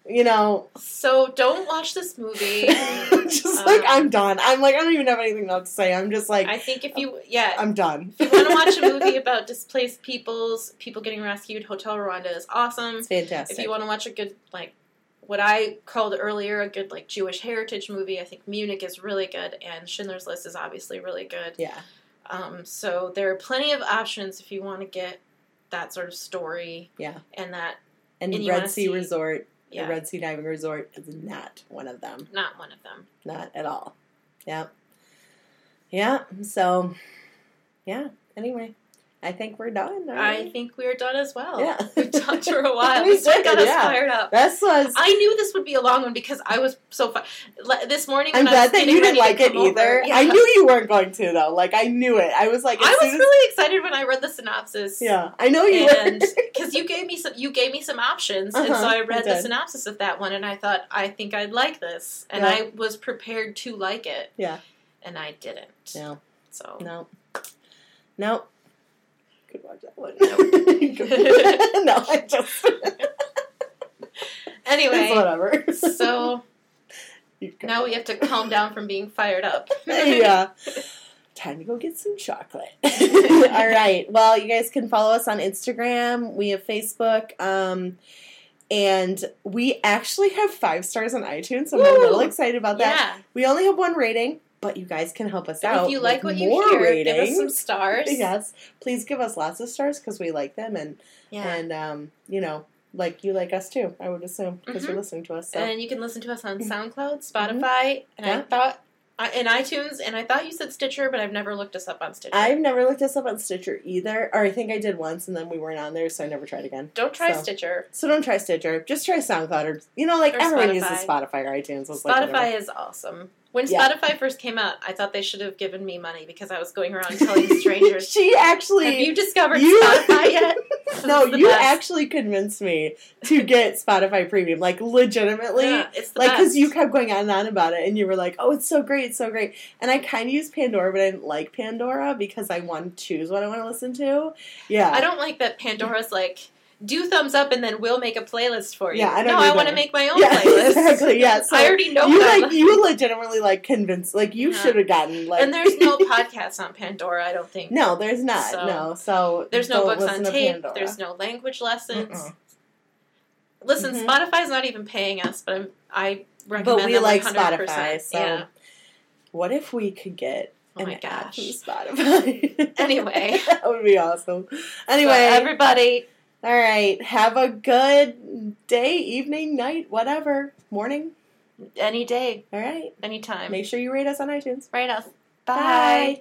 you know, So don't watch this movie. just like Um, I'm done. I'm like I don't even have anything else to say. I'm just like I think if you yeah. I'm done. If you want to watch a movie about displaced peoples, people getting rescued, Hotel Rwanda is awesome. It's fantastic. If you want to watch a good like what I called earlier a good like Jewish heritage movie, I think Munich is really good, and Schindler's List is obviously really good. yeah, Um, so there are plenty of options if you want to get that sort of story. Yeah. and that and, And Red Sea see- Resort, yeah, the Red Sea Diving Resort is not one of them. not one of them. Not at all. Yeah. Yeah. So, yeah. Anyway, I think we're done. I think we're done as well. Yeah. We've talked for a while. We did, got us yeah. fired up. This was. I knew this would be a long one because I was so fun. This morning, I'm I was glad that you didn't like it either. Yeah. I knew you weren't going to though. Like I knew it. I was like, I was as- really excited when I read the synopsis. Yeah, I know you and were. because you gave me some, you gave me some options, and Uh-huh, so I I read the synopsis of that one, and I thought I think I'd like this, and Yeah. I was prepared to like it. Yeah. and I didn't. no, So no, no. Could watch that one. No, I just. anyway, it's whatever. so now we have to calm down from being fired up. yeah. Time to go get some chocolate. All right. Well, you guys can follow us on Instagram. We have Facebook. Um, and we actually have five stars on iTunes, so I'm a little excited about that. Yeah. We only have one rating, but you guys can help us out. if you like what you hear, give us some stars. Yes, please give us lots of stars because we like them, and Yeah. and um, you know, like you like us too. I would assume because you're Mhm. listening to us. So And you can listen to us on SoundCloud, Spotify, and I Mm-hmm. Yeah. thought I in iTunes, and I thought you said Stitcher, but I've never looked us up on Stitcher. I've never looked us up on Stitcher either, or I think I did once, and then we weren't on there, so I never tried again. Don't try so. Stitcher. So don't try Stitcher. Just try SoundCloud, or you know, like Or everyone Spotify. uses Spotify or iTunes. It's like, Spotify is awesome. When Yeah. Spotify first came out, I thought they should have given me money because I was going around telling strangers, she actually. "Have you discovered you- Spotify yet?" no, you best. actually convinced me to get Spotify Premium, like legitimately. Yeah, it's the like because you kept going on and on about it and you were like oh it's so great it's so great and i kind of used pandora but i didn't like pandora because i want to choose what i want to listen to yeah I don't like that Pandora's like do thumbs up and then we'll make a playlist for you. Yeah, I don't no, I want to make my own Yeah, playlist. exactly, yeah, so I already know you them. like you legitimately like convinced like you Yeah. should have gotten like and there's no podcasts on Pandora, I don't think. no there's not So- no so There's no books on tape. Pandora. There's no language lessons. Mm-mm. Listen, Mhm. Spotify's not even paying us, but I'm, I recommend but we like 100%. Spotify so yeah. what if we could get Oh my gosh. Spotify Anyway. that would be awesome So anyway everybody, all right. Have a good day evening night whatever. Morning. Any day, all right. Anytime. make sure you rate us on iTunes. Right us. Bye.